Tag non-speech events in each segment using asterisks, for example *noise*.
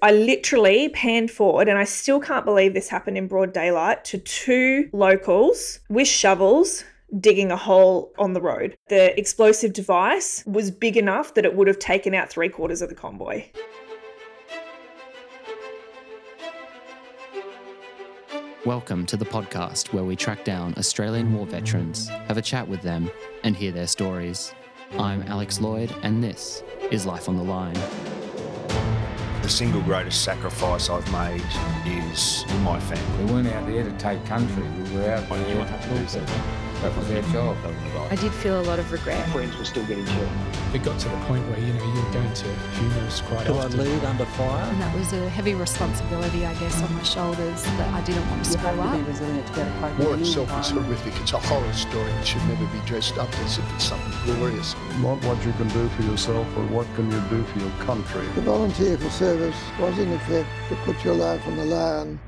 I literally panned forward, and I still can't believe this happened in broad daylight, to two locals with shovels digging a hole on the road. The explosive device was big enough that it would have taken out three quarters of the convoy. Welcome to the podcast where we track down Australian war veterans, have a chat with them, and hear their stories. I'm Alex Lloyd, and this is Life on the Line. The single greatest sacrifice I've made is my family. We weren't out there to take country. We were out there to help people. That was our job. I did feel a lot of regret. friends were still getting killed. It got to the point where you know you were going to funerals quite Do I lead under fire? And that was a heavy responsibility, I guess, on my shoulders that I didn't want to You screw have to be up. resilient to be able to cope with War itself is horrific. It's a horror story. It should never be dressed up as if it's something glorious. Not what you can do for yourself, but what can you do for your country. To volunteer for service was in effect to put your life on the line.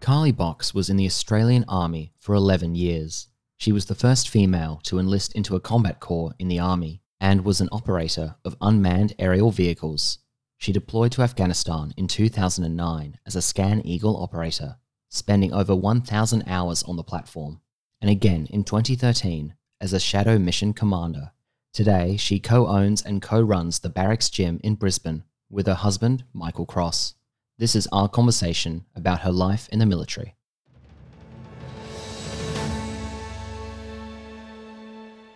Carly Box was in the Australian Army for 11 years. She was the first female to enlist into a combat corps in the Army and was an operator of unmanned aerial vehicles. She deployed to Afghanistan in 2009 as a Scan Eagle operator, spending over 1,000 hours on the platform, and again in 2013 as a Shadow Mission Commander. Today, she co owns and co runs the Barracks Gym in Brisbane with her husband, Michael Cross. This is our conversation about her life in the military.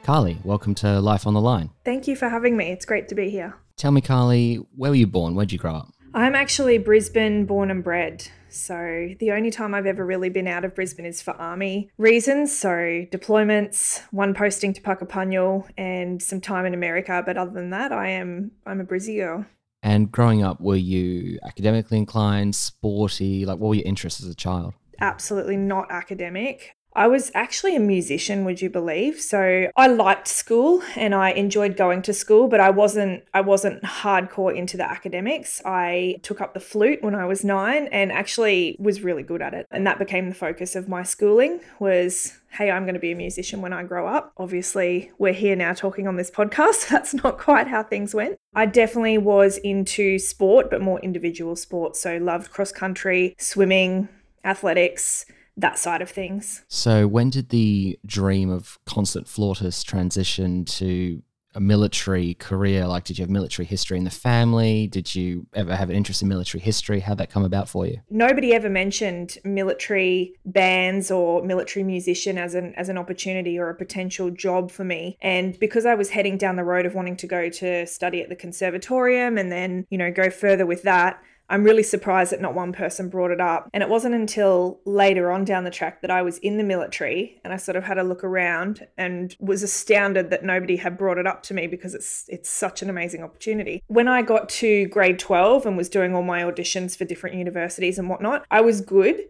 Carly, welcome to Life on the Line. Thank you for having me. It's great to be here. Tell me, Carly, where were you born? Where'd you grow up? I'm actually Brisbane born and bred. So the only time I've ever really been out of Brisbane is for army reasons. So deployments, one posting to Puckapunyal and some time in America. But other than that, I am I'm a Brizzy girl. And growing up, were you academically inclined, sporty? Like, what were your interests as a child? absolutely not academic. I was actually a musician, would you believe? So I liked school and I enjoyed going to school, but I wasn't I wasn't hardcore into the academics. I took up the flute when I was 9 and actually was really good at it. And that became the focus of my schooling was hey, I'm going to be a musician when I grow up. Obviously, we're here now talking on this podcast. So *laughs* that's not quite how things went. I definitely was into sport, but more individual sports. So loved cross country, swimming, athletics, that side of things. So, when did the dream of constant flautist transition to a military career? Like, did you have military history in the family? Did you ever have an interest in military history? How'd that come about for you? Nobody ever mentioned military bands or military musician as an as an opportunity or a potential job for me. And because I was heading down the road of wanting to go to study at the conservatorium and then, you know, go further with that, I'm really surprised that not one person brought it up. And it wasn't until later on down the track that I was in the military and I sort of had a look around and was astounded that nobody had brought it up to me because it's it's such an amazing opportunity. When I got to grade 12 and was doing all my auditions for different universities and whatnot, I was good,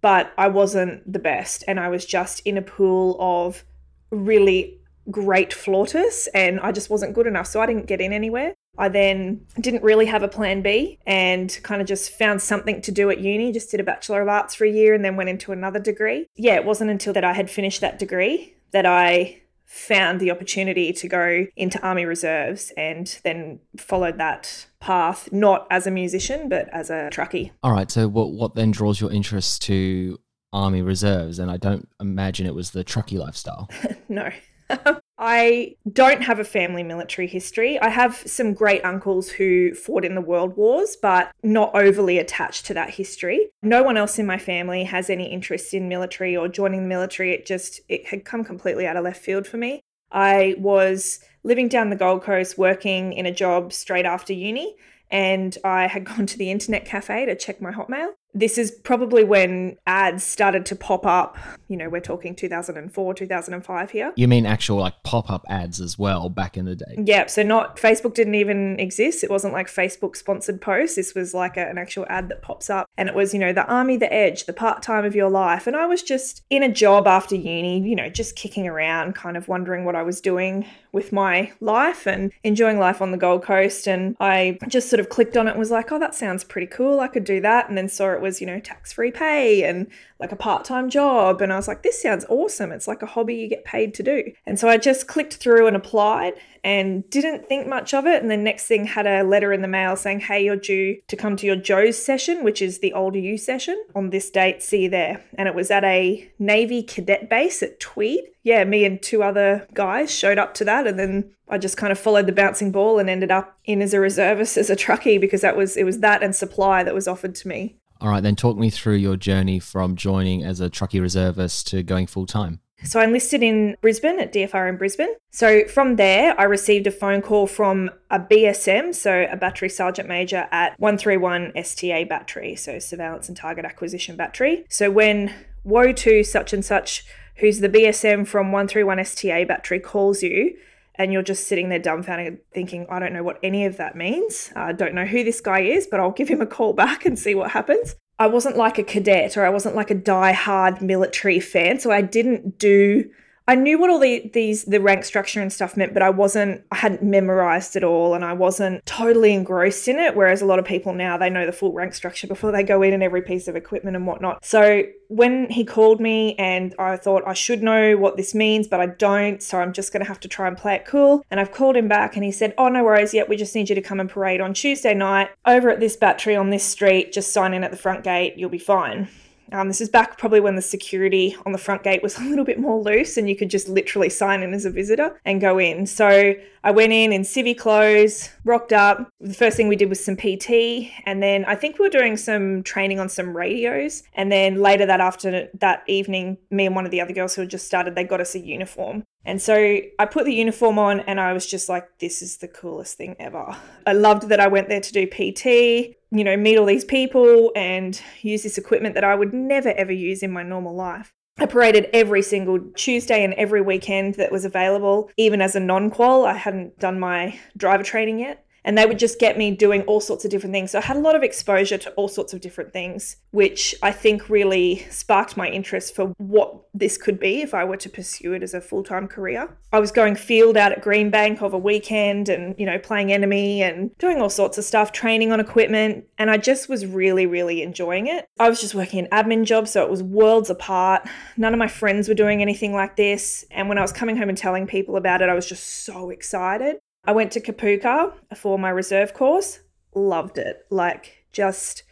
but I wasn't the best. And I was just in a pool of really great flautists and I just wasn't good enough. So I didn't get in anywhere. I then didn't really have a plan B and kind of just found something to do at uni, just did a Bachelor of Arts for a year and then went into another degree. Yeah, it wasn't until that I had finished that degree that I found the opportunity to go into Army Reserves and then followed that path, not as a musician, but as a truckie. All right. So, what, what then draws your interest to Army Reserves? And I don't imagine it was the trucky lifestyle. *laughs* no. *laughs* I don't have a family military history. I have some great uncles who fought in the world wars, but not overly attached to that history. No one else in my family has any interest in military or joining the military. It just it had come completely out of left field for me. I was living down the Gold Coast working in a job straight after uni and I had *laughs* gone to the internet cafe to check my Hotmail. This is probably when ads started to pop up. You know, we're talking 2004, 2005 here. You mean actual like pop up ads as well back in the day? Yeah, so not Facebook didn't even exist. It wasn't like Facebook sponsored posts. This was like a, an actual ad that pops up. And it was, you know, the army, the edge, the part time of your life. And I was just in a job after uni, you know, just kicking around, kind of wondering what I was doing with my life and enjoying life on the Gold Coast. And I just sort of clicked on it and was like, oh, that sounds pretty cool. I could do that. And then saw it was, you know, tax free pay and like a part time job. And I was like, this sounds awesome. It's like a hobby you get paid to do. And so I just clicked through and applied and didn't think much of it. And then next thing had a letter in the mail saying, hey, you're due to come to your Joe's session, which is the older you session on this date. See you there. And it was at a Navy cadet base at Tweed. Yeah, me and two other guys showed up to that. And then I just kind of followed the bouncing ball and ended up in as a reservist as a truckie because that was it was that and supply that was offered to me. All right, then talk me through your journey from joining as a truckie reservist to going full time. So I enlisted in Brisbane at DFR in Brisbane. So from there, I received a phone call from a BSM, so a battery sergeant major at 131 STA battery, so surveillance and target acquisition battery. So when WO2 such and such, who's the BSM from 131 STA battery, calls you, and you're just sitting there dumbfounded thinking, I don't know what any of that means. Uh, I don't know who this guy is, but I'll give him a call *laughs* back and see what happens. I wasn't like a cadet or I wasn't like a die-hard military fan, so I didn't do I knew what all the, these the rank structure and stuff meant, but I wasn't I hadn't memorized it all and I wasn't totally engrossed in it. Whereas a lot of people now they know the full rank structure before they go in and every piece of equipment and whatnot. So when he called me and I thought I should know what this means, but I don't, so I'm just gonna have to try and play it cool. And I've called him back and he said, Oh no worries, yet we just need you to come and parade on Tuesday night over at this battery on this street, just sign in at the front gate, you'll be fine. Um, this is back probably when the security on the front gate was *laughs* a little bit more loose and you could just literally sign in as a visitor and go in. So I went in in civvy clothes, rocked up. The first thing we did was some PT, and then I think we were doing some training on some radios. And then later that afternoon, that evening, me and one of the other girls who had just started, they got us a uniform. And so I put the uniform on and I was just like, this is the coolest thing ever. I loved that I went there to do PT, you know, meet all these people and use this equipment that I would never ever use in my normal life. I paraded every single Tuesday and every weekend that was available, even as a non qual. I hadn't done my driver training yet and they would just get me doing all sorts of different things. So I had a lot of exposure to all sorts of different things, which I think really sparked my interest for what this could be if I were to pursue it as a full time career. I was going field out at Greenbank a weekend and, you know, playing enemy and doing all sorts of stuff, training on equipment. And I just was really, really enjoying it. I was just working an admin job, so it was worlds apart. None of my friends were doing anything like this. And when I was coming home and telling people about it, I was just so excited. I went to Kapooka for my reserve course, loved it, like just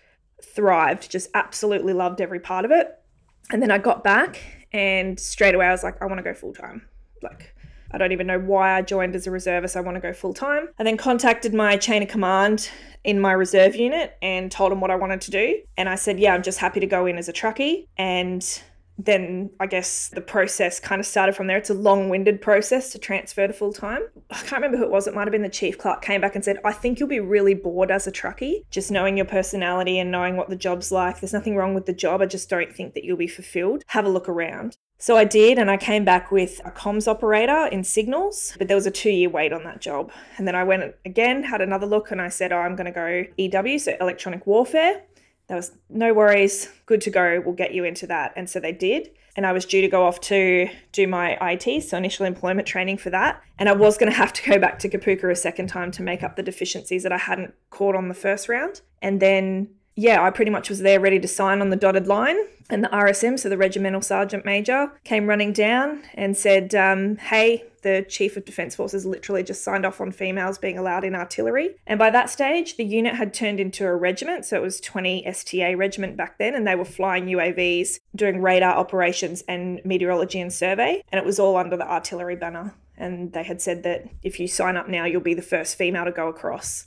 thrived, just absolutely loved every part of it. And then I got back and straight away I was like, I want to go full time. Like, I don't even know why I joined as a reservist. I want to go full time. I then contacted my chain of command in my reserve unit and told them what I wanted to do. And I said, Yeah, I'm just happy to go in as a truckie. And then I guess the process kind of started from there. It's a long winded process to transfer to full time. I can't remember who it was. It might have been the chief clerk came back and said, I think you'll be really bored as a truckie, just knowing your personality and knowing what the job's like. There's nothing wrong with the job. I just don't think that you'll be fulfilled. Have a look around. So I did, and I came back with a comms operator in Signals, but there was a two year wait on that job. And then I went again, had another look, and I said, Oh, I'm going to go EW, so electronic warfare. There was no worries, good to go, we'll get you into that. And so they did. And I was due to go off to do my IT, so initial employment training for that. And I was going to have to go back to Kapooka a second time to make up the deficiencies that I hadn't caught on the first round. And then yeah, I pretty much was there ready to sign on the dotted line. And the RSM, so the Regimental Sergeant Major, came running down and said, um, Hey, the Chief of Defence Forces literally just signed off on females being allowed in artillery. And by that stage, the unit had turned into a regiment. So it was 20 STA regiment back then, and they were flying UAVs, doing radar operations and meteorology and survey. And it was all under the artillery banner. And they had said that if you sign up now, you'll be the first female to go across.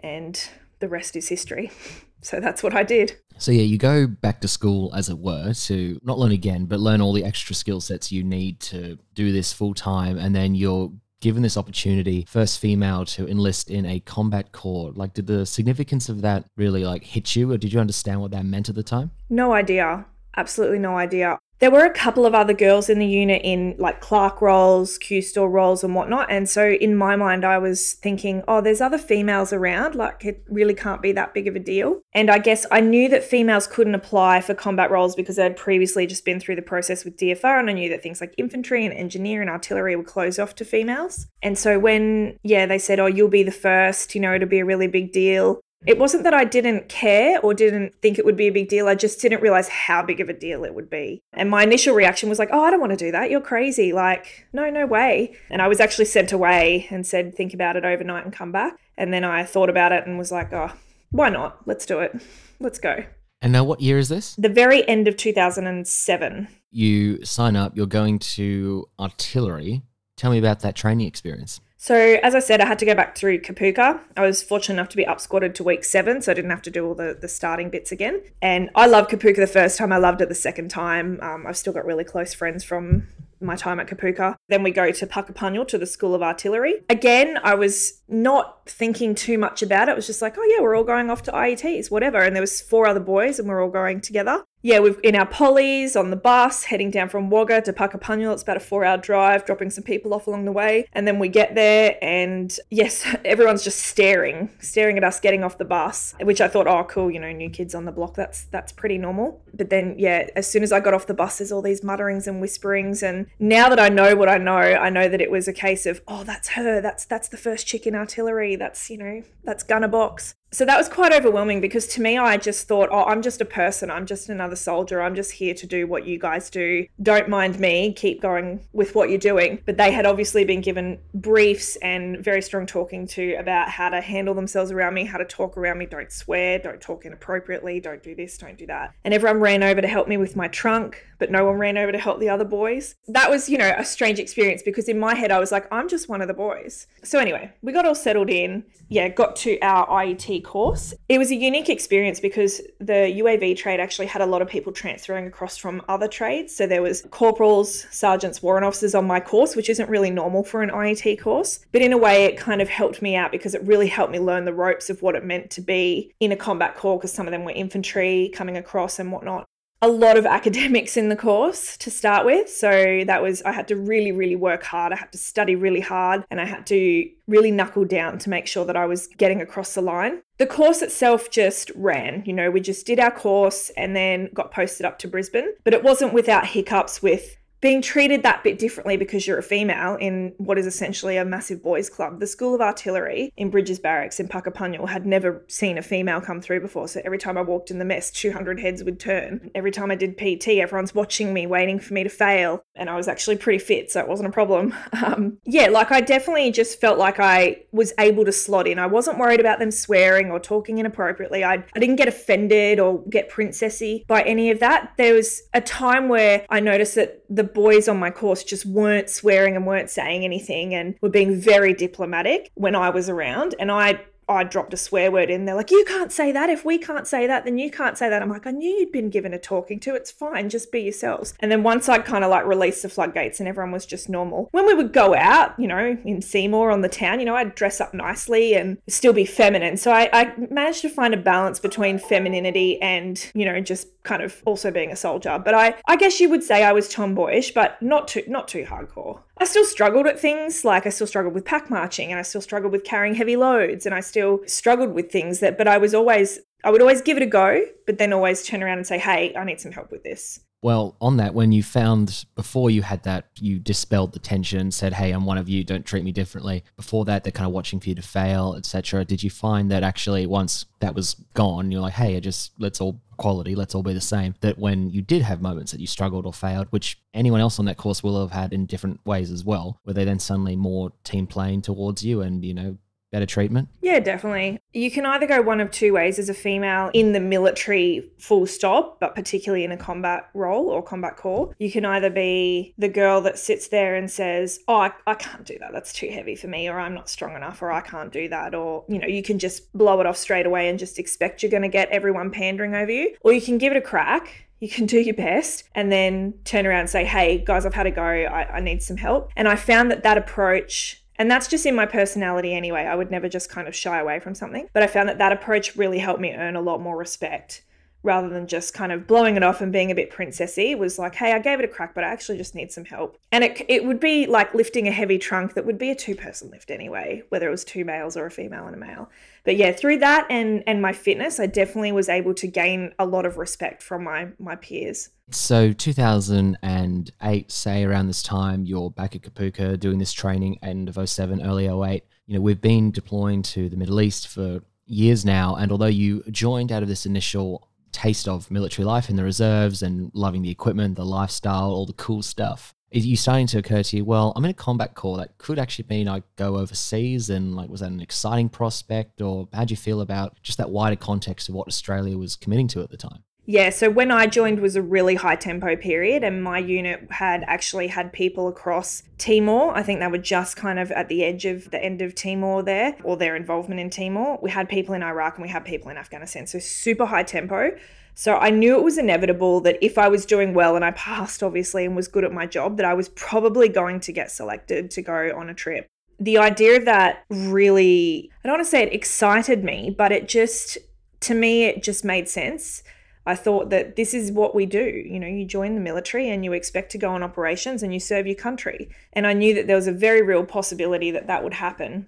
And the rest is history. *laughs* So that's what I did. So yeah, you go back to school, as it were, to not learn again, but learn all the extra skill sets you need to do this full time, and then you're given this opportunity, first female to enlist in a combat corps. Like, did the significance of that really like hit you, or did you understand what that meant at the time? No idea. Absolutely no idea. There were a couple of other girls in the unit in like clerk roles, Q store roles, and whatnot. And so in my mind, I was thinking, oh, there's other females around. Like it really can't be that big of a deal. And I guess I knew that females couldn't apply for combat roles because they'd previously just been through the process with DFR. And I knew that things like infantry and engineer and artillery were closed off to females. And so when, yeah, they said, oh, you'll be the first, you know, it'll be a really big deal It wasn't that I didn't care or didn't think it would be a big deal. I just didn't realize how big of a deal it would be. And my initial reaction was like, oh, I don't want to do that. You're crazy. Like, no, no way. And I was actually sent away and said, think about it overnight and come back. And then I thought about it and was like, oh, why not? Let's do it. Let's go. And now, what year is this? The very end of 2007. You sign up, you're going to artillery. Tell me about that training experience. So, as I said, I had to go back through Kapooka. I was fortunate enough to be up squatted to week seven, so I didn't have to do all the, the starting bits again. And I loved Kapooka the first time, I loved it the second time. Um, I've still got really close friends from my time at Kapooka. Then we go to Puckapunyal to the School of Artillery. Again, I was not thinking too much about it. It was just like, oh yeah, we're all going off to IETs, whatever. And there was four other boys and we're all going together yeah, we've in our pollies on the bus heading down from Wagga to Puckapunyal. It's about a four hour drive, dropping some people off along the way. And then we get there, and yes, *laughs* everyone's just staring, staring at us getting off the bus, which I thought, oh, cool, you know, new kids on the block. That's that's pretty normal. But then, yeah, as soon as I got off the bus, there's all these mutterings and whisperings. And now that I know what I know, I know that it was a case of, oh, that's her. That's that's the first chick in artillery. That's you know, that's gunner box so that was quite overwhelming because to me, I just thought, oh, I'm just a person. I'm just another soldier. I'm just here to do what you guys do. Don't mind me. Keep going with what you're doing. But they had obviously been given briefs and very strong talking to about how to handle themselves around me, how to talk around me. Don't swear. Don't talk inappropriately. Don't do this. Don't do that. And everyone ran over to help me with my trunk, but no one ran over to help the other boys. That was, you know, a strange experience because in my head, I was like, I'm just one of the boys. So anyway, we got all settled in. Yeah, got to our IET course. It was a unique experience because the UAV trade actually had a lot of people transferring across from other trades. So there was corporals, sergeants, warrant officers on my course, which isn't really normal for an IET course. But in a way, it kind of helped me out because it really helped me learn the ropes of what it meant to be in a combat corps because some of them were infantry coming across and whatnot a lot of *laughs* academics in the course to start with. So that was, I had to really, really work hard. I had to study really hard and I had to really knuckle down to make sure that I was getting across the line. The course itself just ran. You know, we just did our course and then got posted up to Brisbane, but it wasn't without hiccups with being treated that bit differently because you're a female in what is essentially a massive boys' club. The School of Artillery in Bridges Barracks in Puckapunyal had never seen a female come through before. So every time I walked in the mess, 200 heads would turn. Every time I did PT, everyone's watching me, waiting for me to fail. And I was actually pretty fit, so it wasn't a problem. *laughs* Um, yeah, like I definitely just felt like I was able to slot in. I wasn't worried about them swearing or talking inappropriately. I, I didn't get offended or get princessy by any of that. There was a time where I noticed that the boys on my course just weren't swearing and weren't saying anything and were being very diplomatic when I was around. And I I dropped a swear word in. They're like, you can't say that. If we can't say that, then you can't say that. I'm like, I knew you'd been given a talking to. It's fine. Just be yourselves. And then once I kind of like released the floodgates and everyone was just normal, when we would go out, you know, in Seymour on the town, you know, I'd dress up nicely and still be feminine. So I, I managed to find a balance between femininity and, you know, just kind of also being a soldier. But I, I guess you would say I was tomboyish, but not too, not too hardcore. I still struggled at things like I still struggled with pack marching and I still struggled with carrying heavy loads and I still struggled with things that, but I was always, I would always give it a go, but then always turn around and say, hey, I need some help with this. Well, on that, when you found before you had that, you dispelled the tension, said, "Hey, I'm one of you. Don't treat me differently." Before that, they're kind of watching for you to fail, etc. Did you find that actually once that was gone, you're like, "Hey, I just let's all quality, let's all be the same." That when you did have moments that you struggled or failed, which anyone else on that course will have had in different ways as well, were they then suddenly more team playing towards you and you know better treatment? Yeah, definitely. You can either go one of two ways as a female in the military, full stop, but particularly in a combat role or combat corps. You can either be the girl that sits there and says, Oh, I, I can't do that. That's too heavy for me, or I'm not strong enough, or I can't do that. Or, you know, you can just blow it off straight away and just expect you're going to get everyone pandering over you. Or you can give it a crack you can do your best and then turn around and say, hey, guys, I've had a go. I, I, need some help. And I found that that approach and that's just in my personality anyway. I would never just kind of shy away from something. But I found that that approach really helped me earn a lot more respect rather than just kind of blowing it off and being a bit princessy. It was like, hey, I gave it a crack, but I actually just need some help. And it, it would be like lifting a heavy trunk that would be a two person lift anyway, whether it was two males or a female and a male. But yeah, through that and and my fitness, I definitely was able to gain a lot of respect from my my peers. So 2008, say around this time, you're back at Kapooka doing this training end of 07, early 08. You know, we've been deploying to the Middle East for years now, and although you joined out of this initial taste of military life in the reserves and loving the equipment, the lifestyle, all the cool stuff, is you starting to occur to you, well, I'm in a combat corps that could actually mean I go overseas and like was that an exciting prospect or how'd you feel about just that wider context of what Australia was committing to at the time? Yeah, so when I joined was a really high tempo period and my unit had actually had people across Timor. I think they were just kind of at the edge of the end of Timor there or their involvement in Timor. We had people in Iraq and we had people in Afghanistan. So super high tempo. So I knew it was inevitable that if I was doing well and I passed obviously and was good at my job that I was probably going to get selected to go on a trip. The idea of that really I don't want to say it excited me, but it just to me it just made sense I thought that this is what we do. You know, you join the military and you expect to go on operations and you serve your country. And I knew that there was a very real possibility that that would happen.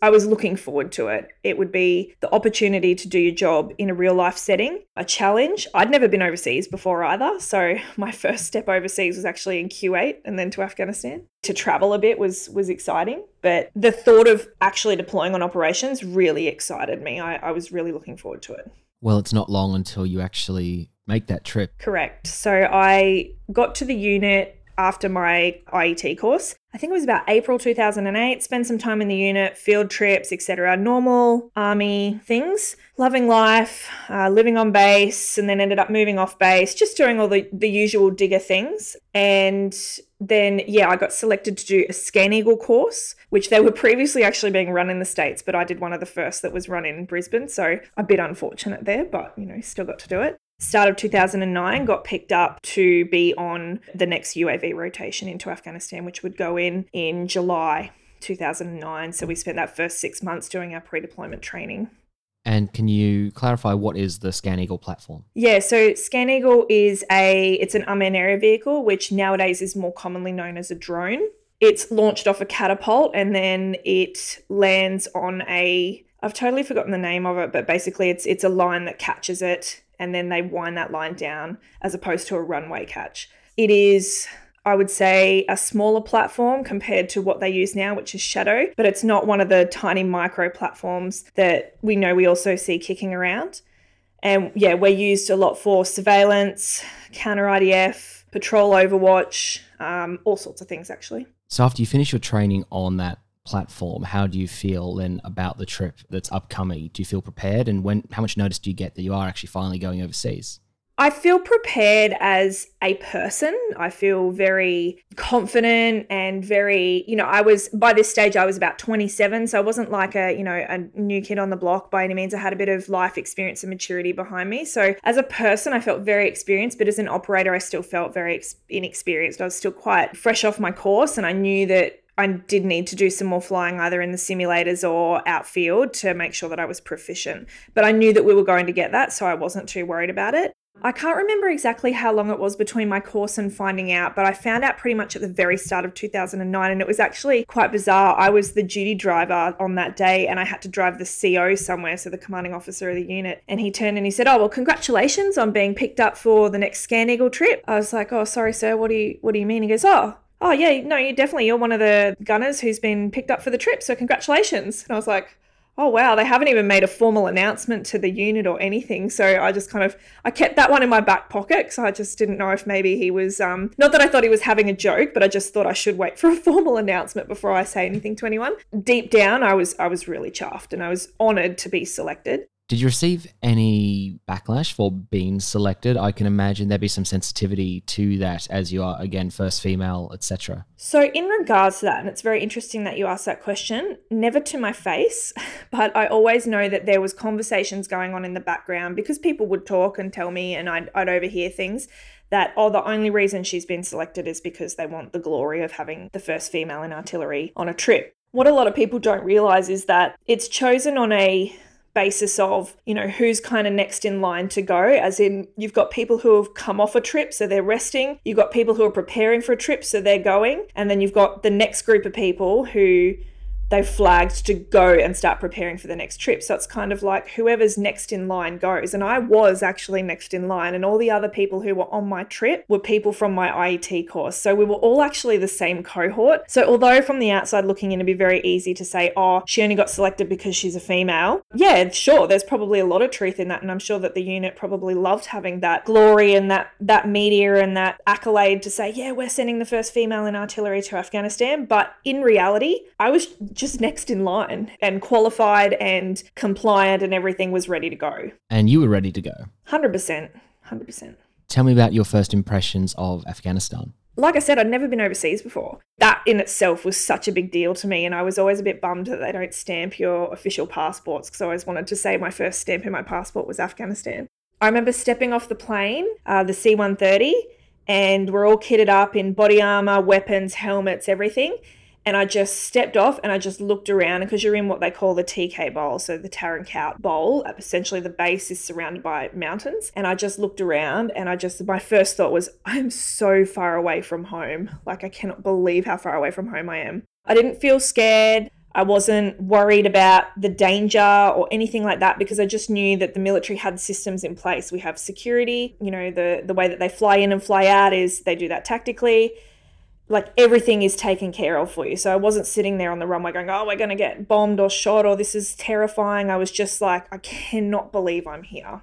I was looking forward to it. It would be the opportunity to do your job in a real life setting, a challenge. I'd never been overseas before either. So *laughs* my first step overseas was actually in Kuwait and then to Afghanistan. To travel a bit was was exciting, but the thought of actually deploying on operations really excited me. I, I was really looking forward to it. Well, it's not long until you actually make that trip. Correct. So I got to the unit after my IET course. I think it was about April 2008. Spent some time in the unit, field trips, etc. Normal army things. Loving life, uh, living on base, and then ended up moving off base, just doing all the, the usual digger things. And then, yeah, I got selected to do a Scan Eagle course, which they were previously actually being run in the States, but I did one of the first that was run in Brisbane. So a bit unfortunate there, but, you know, still got to do it start of 2009 got picked up to be on the next UAV rotation into Afghanistan which would go in in July 2009 so we spent that first 6 months doing our pre-deployment training and can you clarify what is the Scan Eagle platform? Yeah, so Scan Eagle is a it's an unmanned area vehicle which nowadays is more commonly known as a drone. It's launched off a catapult and then it lands on a I've totally forgotten the name of it, but basically it's it's a line that catches it and then they wind that line down as opposed to a runway catch. It is I would say a smaller platform compared to what they use now, which is Shadow, but it's not one of the tiny micro platforms that we know we also see kicking around. And yeah, we're used a lot for surveillance, counter IDF, patrol overwatch, um, all sorts of things actually. So after you finish your training on that platform, how do you feel then about the trip that's upcoming? Do you feel prepared? And when how much notice do you get that you are actually finally going overseas? I feel prepared as a person. I feel very confident and very, you know, I was by this stage I was about 27, so I wasn't like a, you know, a new kid on the block by any means. I had a bit of life experience and maturity behind me. So as a person, I felt very experienced, but as an operator, I still felt very inexperienced. I was still quite fresh off my course and I knew that I did need to do some more flying either in the simulators or outfield to make sure that I was proficient. But I knew that we were going to get that, so I wasn't too worried about it. I can't remember exactly how long it was between my course and finding out, but I found out pretty much at the very start of 2009. And it was actually quite bizarre. I was the duty driver on that day and I had to drive the CO somewhere, so the commanding officer of the unit. And he turned and he said, Oh, well, congratulations on being picked up for the next Scan Eagle trip. I was like, Oh, sorry, sir. What do you, what do you mean? He goes, Oh, oh yeah, no, you definitely you're one of the gunners who's been picked up for the trip, so congratulations. And I was like, oh wow, they haven't even made a formal announcement to the unit or anything. So I just kind of I kept that one in my back pocket because I just didn't know if maybe he was um not that I thought he was having a joke, but I just thought I should wait for a *laughs* formal announcement before I say anything to anyone. Deep down, I was I was really chuffed and I was honored to be selected. Did you receive any backlash for being selected? I can imagine there'd be some sensitivity to that as you are again first female, etc. So in regards to that, and it's very interesting that you asked that question, never to my face, *laughs* but I always know that there was conversations going on in the background because people would talk and tell me and I'd, I'd overhear things that oh the only reason she's been selected is because they want the glory of having the first female in artillery on a trip. What a lot of people don't realize is that it's chosen on a basis of, you know, who's kind of next in line to go, as in you've got people who have come off a trip, so they're resting, you've got people who are preparing for a trip, so they're going, and then you've got the next group of people who they've flagged to go and start preparing for the next trip. So it's kind of like whoever's next in line goes. And I was actually next in line, and all the other people who were on my trip were people from my IET course. So we were all actually the same cohort. So although from the outside looking in, it'd be very easy to say, oh, she only got selected because she's a female. Yeah, sure, there's probably a lot of truth in that. And I'm sure that the unit probably loved having that glory and that, that media and that accolade to say, yeah, we're sending the first female in artillery to Afghanistan. But in reality, I was just next in line and qualified and compliant and everything was ready to go. And you were ready to go. 100%. 100%. Tell me about your first impressions of Afghanistan. Like I said, I'd never been overseas before. That in itself was such a big deal to me, and I was always a bit bummed that they don't stamp your official passports because I always wanted to say my first stamp in my passport was Afghanistan. I remember stepping off the plane, uh, the C 130, and we're all kitted up in body armor, weapons, helmets, everything and I just stepped off and I just looked around because you're in what they call the TK bowl, so the Tarin Kowt bowl. Essentially, the base is surrounded by mountains, and I just looked around and I just my first thought was, I'm so far away from home. Like I cannot believe how far away from home I am. I didn't feel scared. I wasn't worried about the danger or anything like that because I just knew that the military had systems in place. We have security, you know, the the way that they fly in and fly out is they do that tactically like everything is taken care of for you. So I wasn't sitting there on the runway going, oh, we're going to get bombed or shot or this is terrifying. I was just like, I cannot believe I'm here.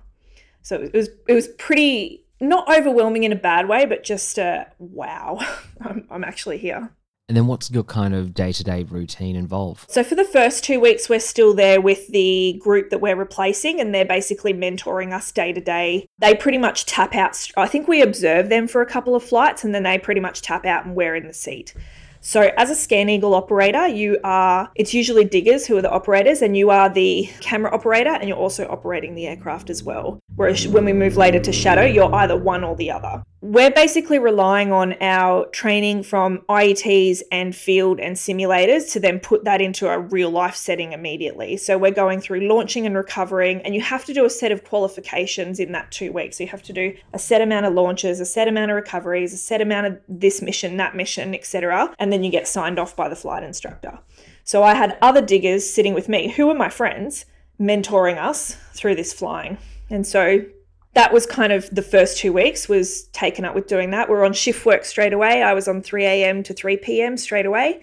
So it was it was pretty not overwhelming in a bad way, but just uh, wow, *laughs* I'm, I'm actually here. And then what's your kind of day to day routine involve? So, for the first two weeks, we're still there with the group that we're replacing, and they're basically mentoring us day to day. They pretty much tap out. I think we observe them for a couple of flights, and then they pretty much tap out and we're in the seat. So, as a Scan Eagle operator, you are, it's usually diggers who are the operators, and you are the camera operator, and you're also operating the aircraft as well. Whereas when we move later to Shadow, you're either one or the other we're basically relying on our training from IETs and field and simulators to then put that into a real life setting immediately. So we're going through launching and recovering, and you have to do a set of qualifications in that two weeks. So you have to do a set amount of launches, a set amount of recoveries, a set amount of this mission, that mission, etc. And then you get signed off by the flight instructor. So I had other diggers sitting with me who were my friends mentoring us through this flying. And so that was kind of the first two weeks was taken up with doing that. We are on shift work straight away. I was on 3 a.m. to 3 p.m. straight away,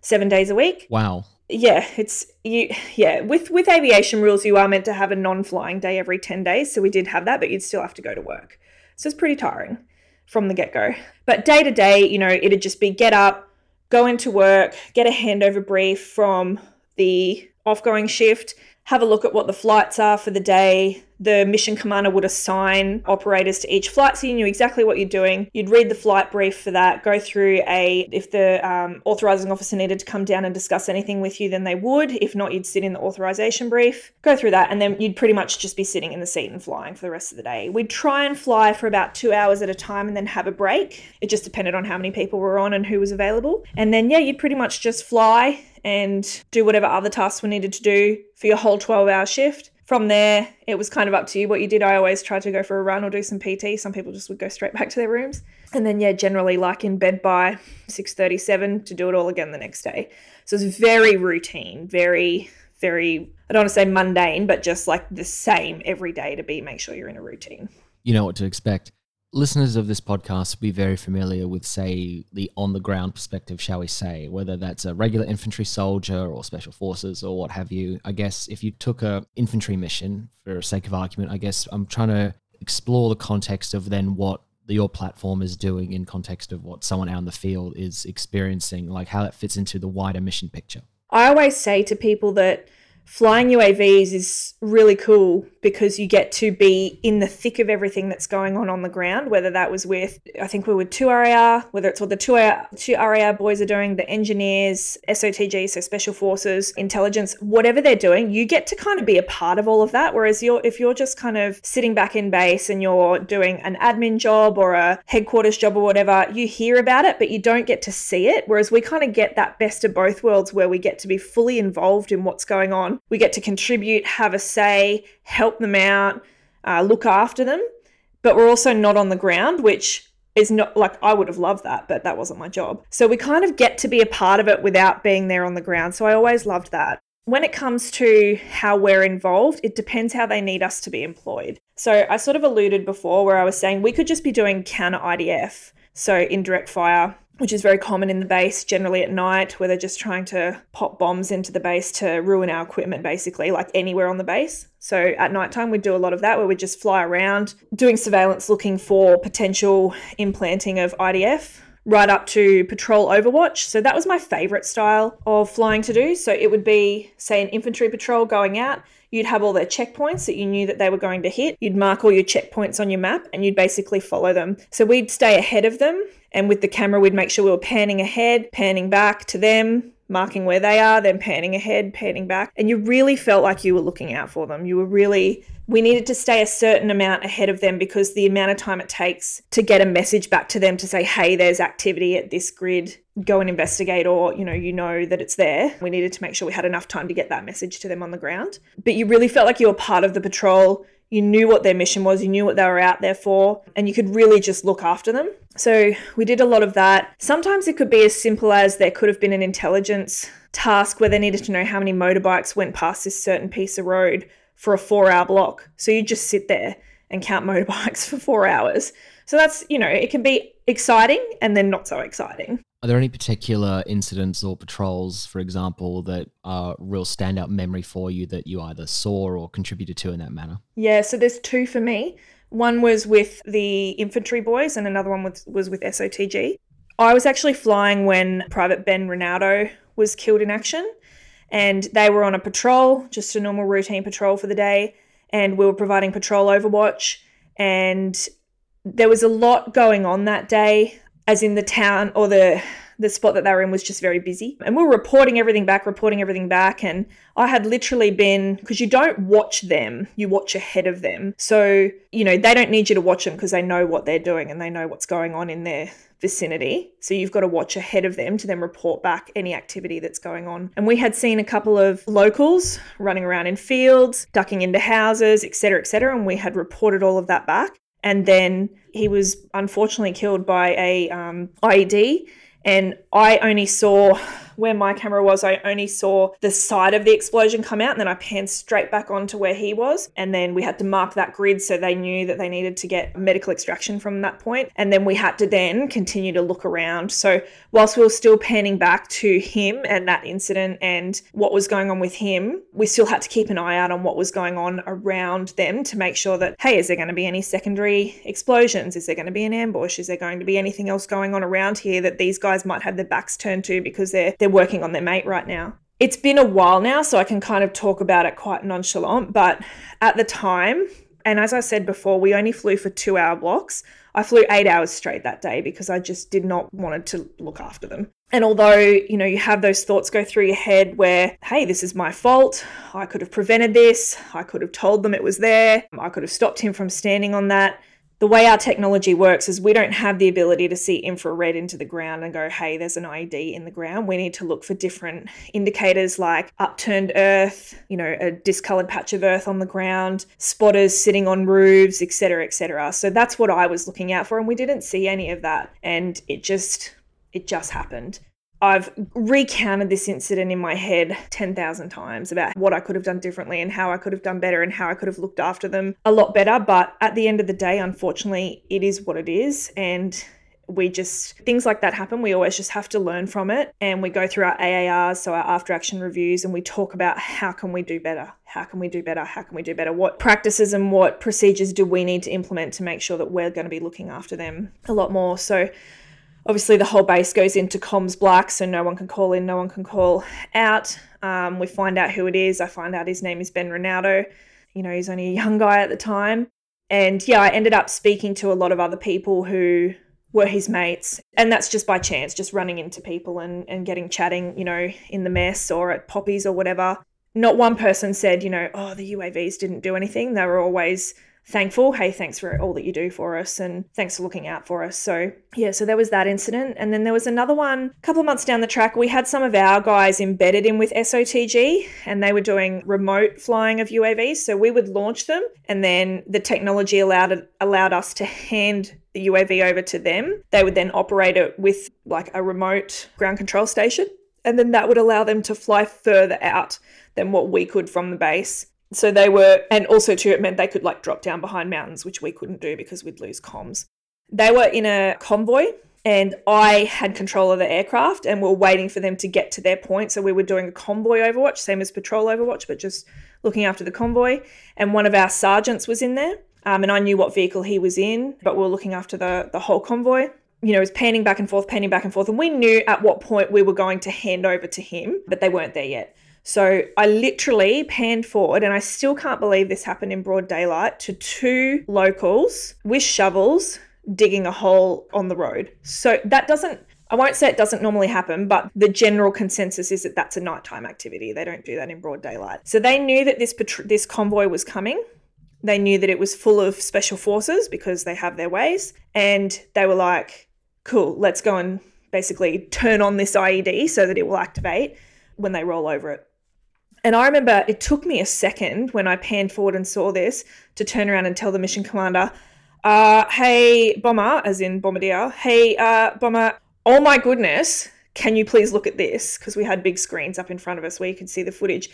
seven days a week. Wow. Yeah, it's you. Yeah, with with aviation rules, you are meant to have a non-flying day every 10 days. So we did have that, but you'd still have to go to work. So it's pretty tiring from the get-go. But day to day, you know, it'd just be get up, go into work, get a handover brief from the off-going shift, have a look at what the flights are for the day. The mission commander would assign operators to each flight, so you knew exactly what you're doing. You'd read the flight brief for that, go through a, if the um, authorizing officer needed to come down and discuss anything with you, then they would. If not, you'd sit in the authorization brief, go through that, and then you'd pretty much just be sitting in the seat and flying for the rest of the day. We'd try and fly for about two hours at a time and then have a break. It just depended on how many people were on and who was available. And then, yeah, you'd pretty much just fly and do whatever other tasks were needed to do for your whole 12 hour shift. From there, it was kind of up to you what you did. I always tried to go for a run or do some PT. Some people just would go straight back to their rooms. And then, yeah, generally like in bed by 6.37 to do it all again the next day. So it's very routine, very, very, I don't want to say mundane, but just like the same every day to be, make sure you're in a routine. You know what to expect listeners of this podcast will be very familiar with, say, the on the ground perspective, shall we say, whether that's a regular infantry soldier or special forces or what have you. I guess if you took a infantry mission, for sake of argument, I guess I'm trying to explore the context of then what your platform is doing in context of what someone out in the field is experiencing, like how that fits into the wider mission picture. I always say to people that flying UAVs is really cool because you get to be in the thick of everything that's going on on the ground, whether that was with, I think we were 2RAR, whether it's what the 2RAR boys are doing, the engineers, SOTG, so special forces, intelligence, whatever they're doing, you get to kind of be a part of all of that. Whereas you're, if you're just kind of sitting back in base and you're doing an admin job or a headquarters job or whatever, you hear about it, but you don't get to see it. Whereas we kind of get that best of both worlds where we get to be fully involved in what's going on. We get to contribute, have a say, help them out, uh, look after them, but we're also not on the ground, which is not like I would have loved that, but that wasn't my job. So we kind of get to be a part of it without being there on the ground. So I always loved that. When it comes to how we're involved, it depends how they need us to be employed. So I sort of alluded before where I was saying we could just be doing counter IDF, so indirect fire, which is very common in the base generally at night, where they're just trying to pop bombs into the base to ruin our equipment, basically, like anywhere on the base. So at nighttime, we do a lot of that where we just fly around doing surveillance looking for potential implanting of IDF right up to patrol overwatch. So that was my favorite style of flying to do. So it would be, say, an infantry patrol going out. You'd have all their checkpoints that you knew that they were going to hit. You'd mark all your checkpoints on your map and you'd basically follow them. So we'd stay ahead of them. And with the camera, we'd make sure we were panning ahead, panning back to them, marking where they are, then panning ahead, panning back. And you really felt like you were looking out for them. You were really we needed to stay a certain amount ahead of them because the amount of time it takes to get a message back to them to say, hey, there's activity at this grid, go and investigate, or you know, you know that it's there. We needed to make sure we had enough time to get that message to them on the ground. But you really felt like you were part of the patrol. You knew what their mission was, you knew what they were out there for, and you could really just look after them. So we did a lot of that. Sometimes it could be as simple as there could have been an intelligence task where they needed to know how many motorbikes went past this certain piece of road for a four hour block. So you just sit there and count *laughs* motorbikes for four hours. So that's, you know, it can be exciting and then not so exciting. Are there any particular incidents or patrols, for example, that are real standout memory for you that you either saw or contributed to in that manner? Yeah, so there's two for me. One was with the infantry boys, and another one was, was with SOTG. I was actually flying when Private Ben Ranaudo was killed in action and they were on a patrol, just a normal routine patrol for the day, and we were providing patrol overwatch. And there was a lot going on that day, as in the town or the the spot that they were in was just very busy. And we were reporting everything back, reporting everything back. And I had literally been, because you don't watch them, you watch ahead of them. So, you know, they don't need you to watch them because they know what they're doing and they know what's going on in their vicinity. So you've got to watch ahead of them to then report back any activity that's going on. And we had seen a couple of locals running around in fields, ducking into houses, etc., etc. And we had reported all of that back. And then he was unfortunately killed by a um, IED and I only saw where my camera was, I only saw the side of the explosion come out, and then I panned straight back onto where he was. And then we had to mark that grid so they knew that they needed to get medical extraction from that point. And then we had to then continue to look around. So, whilst we were still panning back to him and that incident and what was going on with him, we still had to keep an eye out on what was going on around them to make sure that, hey, is there going to be any secondary explosions? Is there going to be an ambush? Is there going to be anything else going on around here that these guys might have their backs turned to because they're they're working on their mate right now. It's been a while now, so I can kind of talk about it quite nonchalant. But at the time, and as I said before, we only flew for two hour blocks. I flew eight hours straight that day because I just did not wanted to look after them. And although, you know, you have those thoughts go through your head where, hey, this is my fault. I could have prevented this. I could have told them it was there. I could have stopped him from standing on that the way our technology works is we don't have the ability to see infrared into the ground and go, hey, there's an IED in the ground. We need to look for different indicators like upturned earth, you know, a discolored patch of earth on the ground, spotters sitting on roofs, etc., etc. So that's what I was looking out for, and we didn't see any of that. And it just it just happened. I've recounted this incident in my head 10,000 times about what I could have done differently and how I could have done better and how I could have looked after them a lot better. But at the end of the day, unfortunately, it is what it is. And we just, things like that happen. We always just have to learn from it. And we go through our AARs, so our after action reviews, and we talk about how can we do better? How can we do better? How can we do better? What practices and what procedures do we need to implement to make sure that we're going to be looking after them a lot more? So, obviously the whole base goes into comms black, so no one can call in, no one can call out. Um, we find out who it is. I find out his name is Ben Ranaudo. You know, he's only a young guy at the time. And yeah, I ended up speaking to a lot of other people who were his mates. And that's just by chance, just running into people and, and getting chatting, you know, in the mess or at Poppies or whatever. Not one person said, you know, oh, the UAVs didn't do anything. They were always thankful. Hey, thanks for all that you do for us and thanks for looking out for us. So, yeah, so there was that incident. And then there was another one a couple of months down the track. We had some of our guys embedded in with SOTG and they were doing remote flying of UAVs. So we would launch them and then the technology allowed allowed us to hand the UAV over to them. They would then operate it with like a remote ground control station. And then that would allow them to fly further out than what we could from the base. So they were, and also too, it meant they could like drop down behind mountains, which we couldn't do because we'd lose comms. They were in a convoy and I had control of the aircraft and we are waiting for them to get to their point. So we were doing a convoy overwatch, same as patrol overwatch, but just looking after the convoy. And one of our sergeants was in there, um, and I knew what vehicle he was in, but we were looking after the the whole convoy. You know, it was panning back and forth, panning back and forth, and we knew at what point we were going to hand over to him, but they weren't there yet. So I literally panned forward, and I still can't believe this happened in broad daylight to two locals with shovels digging a hole on the road. So that doesn't I won't say it doesn't normally happen, but the general consensus is that that's a nighttime activity. They don't do that in broad daylight. So they knew that this this convoy was coming. They knew that it was full of special forces because they have their ways, and they were like, "Cool, let's go and basically turn on this IED so that it will activate when they roll over it." And I remember it took me a second when I panned forward and saw this to turn around and tell the mission commander, uh, hey, Bomber, as in Bombardier, hey, uh, Bomber, oh my goodness, can you please look at this? Because we had big screens up in front of us where you could see the footage.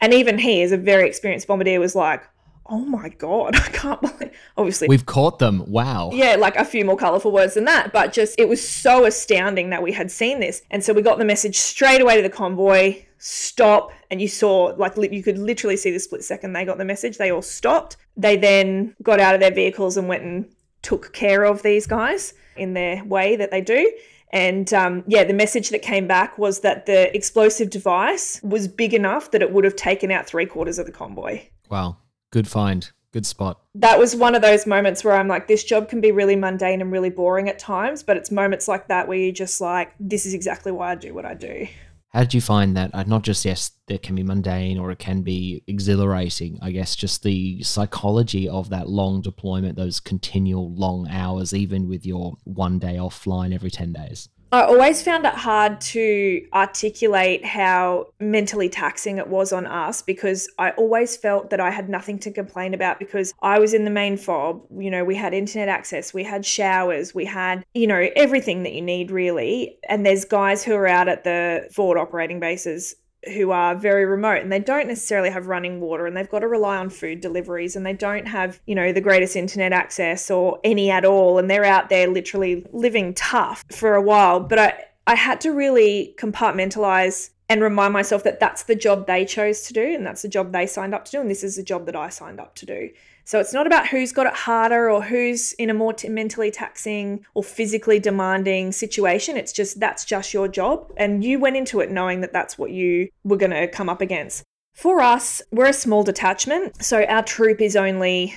And even he, as a very experienced bombardier, was like, oh my god *laughs* i can't believe obviously. We've caught them. Wow. Yeah like a few more colorful words than that but just it was so astounding that we had seen this. And so we got the message straight away to the convoy stop and you saw like you could literally see the split second they got the message they all stopped they then got out of their vehicles and went and took care of these guys in their way that they do and um, yeah, the message that came back was that the explosive device was big enough that it would have taken out three quarters of the convoy. Wow. Good find. Good spot. That was one of those moments where I'm like, this job can be really mundane and really boring at times, but it's moments like that where you're just like, this is exactly why I do what I do. How did you find that? Uh, not just, yes, it can be mundane or it can be exhilarating. I guess just the psychology of that long deployment, those continual long hours, even with your one day offline every 10 days. I always found it hard to articulate how mentally taxing it was on us because I always felt that I had nothing to complain about because I was in the main fob. You know, we had internet access, we had showers, we had, you know, everything that you need really. And there's guys who are out at the forward operating bases who are very remote and they don't necessarily have running water and they've got to rely on food deliveries and they don't have, you know, the greatest internet access or any at all and they're out there literally living tough for a while. But I I had to really compartmentalize and remind myself that that's the job they chose to do and that's the job they signed up to do and this is the job that I signed up to do. So it's not about who's got it harder or who's in a more t- mentally taxing or physically demanding situation. It's just that's just your job. And you went into it knowing that that's what you were going to come up against. For us, we're a small detachment. So our troop is only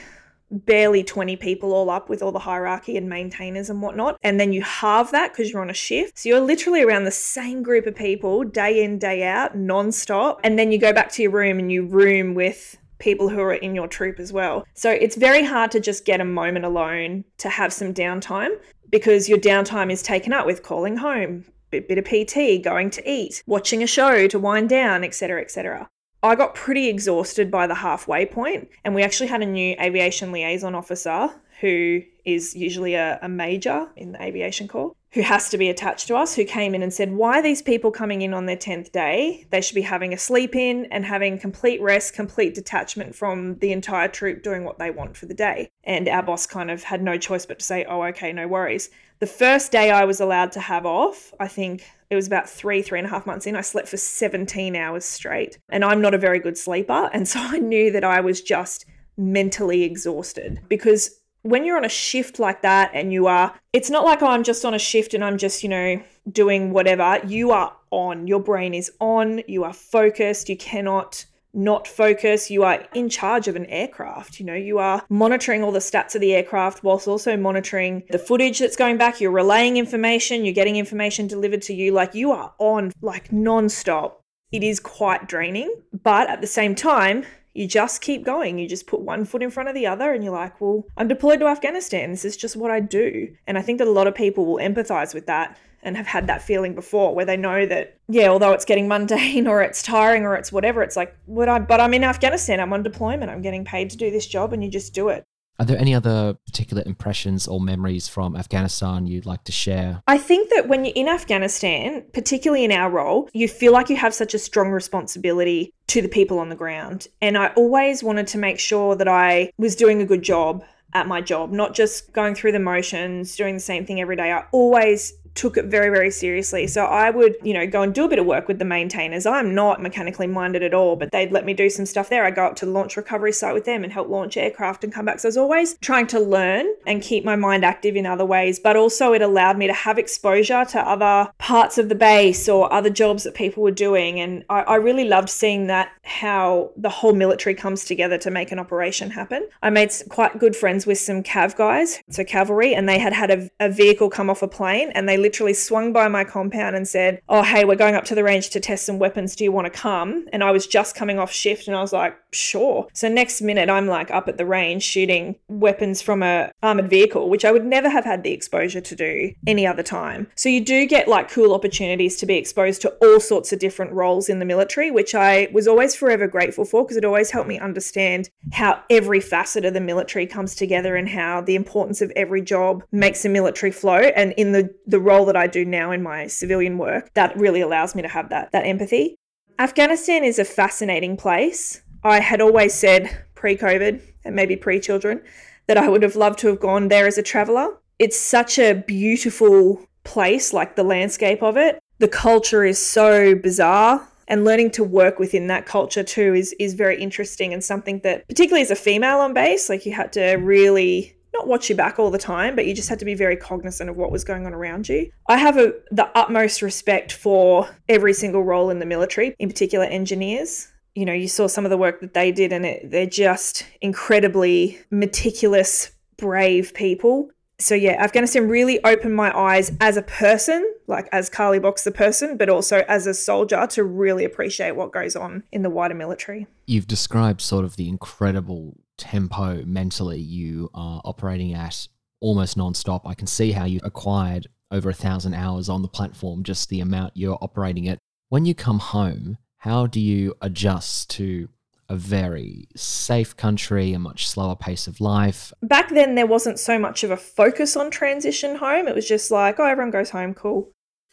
barely 20 people all up with all the hierarchy and maintainers and whatnot. And then you halve that because you're on a shift. So you're literally around the same group of people day in, day out, non-stop. And then you go back to your room and you room with people who are in your troop as well. So it's very hard to just get a moment alone to have some downtime because your downtime is taken up with calling home, bit, of PT, going to eat, watching a show to wind down, etc., etc. I got pretty exhausted by the halfway point, and we actually had a new aviation liaison officer who is usually a, a major in the aviation corps who has to be attached to us, who came in and said, Why are these people coming in on their 10th day? They should be having a sleep in and having complete rest, complete detachment from the entire troop doing what they want for the day. And our boss kind of had no choice but to say, Oh, okay, no worries. The first day I was allowed to have off, I think it was about three, three and a half months in, I slept for 17 hours straight. And I'm not a very good sleeper. *laughs* And so I knew that I was just mentally exhausted because when you're on a shift like that and you are, it's not like, oh, I'm just on a shift and I'm just, you know, doing whatever. You are on. Your brain is on. You are focused. You cannot not focus. You are in charge of an aircraft. You know, you are monitoring all the stats of the aircraft whilst also monitoring the footage that's going back. You're relaying information. You're getting information delivered to you. Like you are on, like non-stop. It is quite draining. But at the same time, you just keep going. You just put one foot in front of the other and you're like, well, I'm deployed to Afghanistan. This is just what I do. And I think that a lot of people will empathize with that and have had that feeling before where they know that, yeah, although it's getting mundane *laughs* or it's tiring or it's whatever, it's like, what I, but I'm in Afghanistan. I'm on deployment. I'm getting paid to do this job and you just do it. Are there any other particular impressions or memories from Afghanistan you'd like to share? I think that when you're in Afghanistan, particularly in our role, you feel like you have such a strong responsibility to the people on the ground. And I always wanted to make sure that I was doing a good job at my job, not just going through the motions, doing the same thing every day. I always took it very, very seriously. So I would, you know, go and do a bit of work with the maintainers. I'm not mechanically minded at all, but they'd let me do some stuff there. I go up to the launch recovery site with them and help launch aircraft and come back. So I was always trying to learn and keep my mind active in other ways, but also it allowed me to have exposure to other parts of the base or other jobs that people were doing. And I, I really loved seeing that how the whole military comes together to make an operation happen. I made quite good friends with some cav guys, so cavalry, and they had had a, a vehicle come off a plane and they literally swung by my compound and said, Oh, hey, we're going up to the range to test some weapons. Do you want to come? And I was just coming off shift and I was like, Sure. So next minute, I'm like up at the range shooting weapons from a armored vehicle, which I would never have had the exposure to do any other time. So you do get like cool opportunities to be exposed to all sorts of different roles in the military, which I was always forever grateful for because it always helped me understand how every facet of the military comes together and how the importance of every job makes the military flow. And in the, the role that I do now in my civilian work, that really allows me to have that, that empathy. Afghanistan is a fascinating place. I had always said pre COVID and maybe pre children that I would have loved to have gone there as a traveler. It's such a beautiful place, like the landscape of it. The culture is so bizarre and learning to work within that culture too is is very interesting and something that particularly as a female on base like you had to really not watch your back all the time but you just had to be very cognizant of what was going on around you. I have a, the utmost respect for every single role in the military in particular engineers. You know you saw some of the work that they did and it, they're just incredibly meticulous brave people. So yeah, Afghanistan really opened my eyes as a person, like as Carly Box the person, but also as a soldier to really appreciate what goes on in the wider military. You've described sort of the incredible tempo mentally you are operating at almost non-stop. I can see how you acquired over a thousand hours on the platform, just the amount you're operating it. When you come home, how do you adjust to a very safe country, a much slower pace of life. Back then, there wasn't so much of a focus on transition home. It was just like, oh, everyone goes home, cool.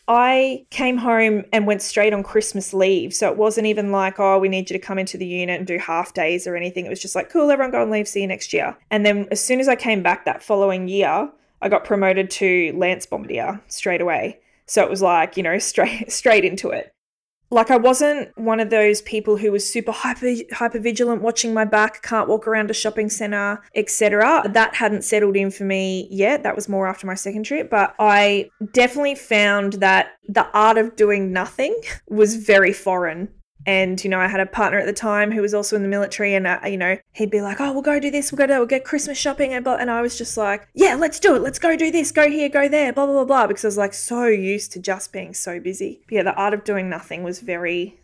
I came home and went straight on Christmas leave. So it wasn't even like, oh, we need you to come into the unit and do half days or anything. It was just like, cool, everyone go on leave, see you next year. And then as soon as I came back that following year, I got promoted to Lance Bombardier straight away. So it was like, you know, *laughs* straight straight into it like I wasn't one of those people who was super hyper hyper vigilant, watching my back, can't walk around a shopping center, etc. That hadn't settled in for me yet. That was more after my second trip, but I definitely found that the art of doing nothing *laughs* was very foreign and, you know, I had a partner at the time who was also in the military, and, uh, you know, he'd be like, oh, we'll go do this, we'll go do, we'll get Christmas shopping. And, blah, and I was just like, yeah, let's do it. Let's go do this, go here, go there, blah, blah, blah, blah. Because I was like so used to just being so busy. But yeah, the art of doing nothing was very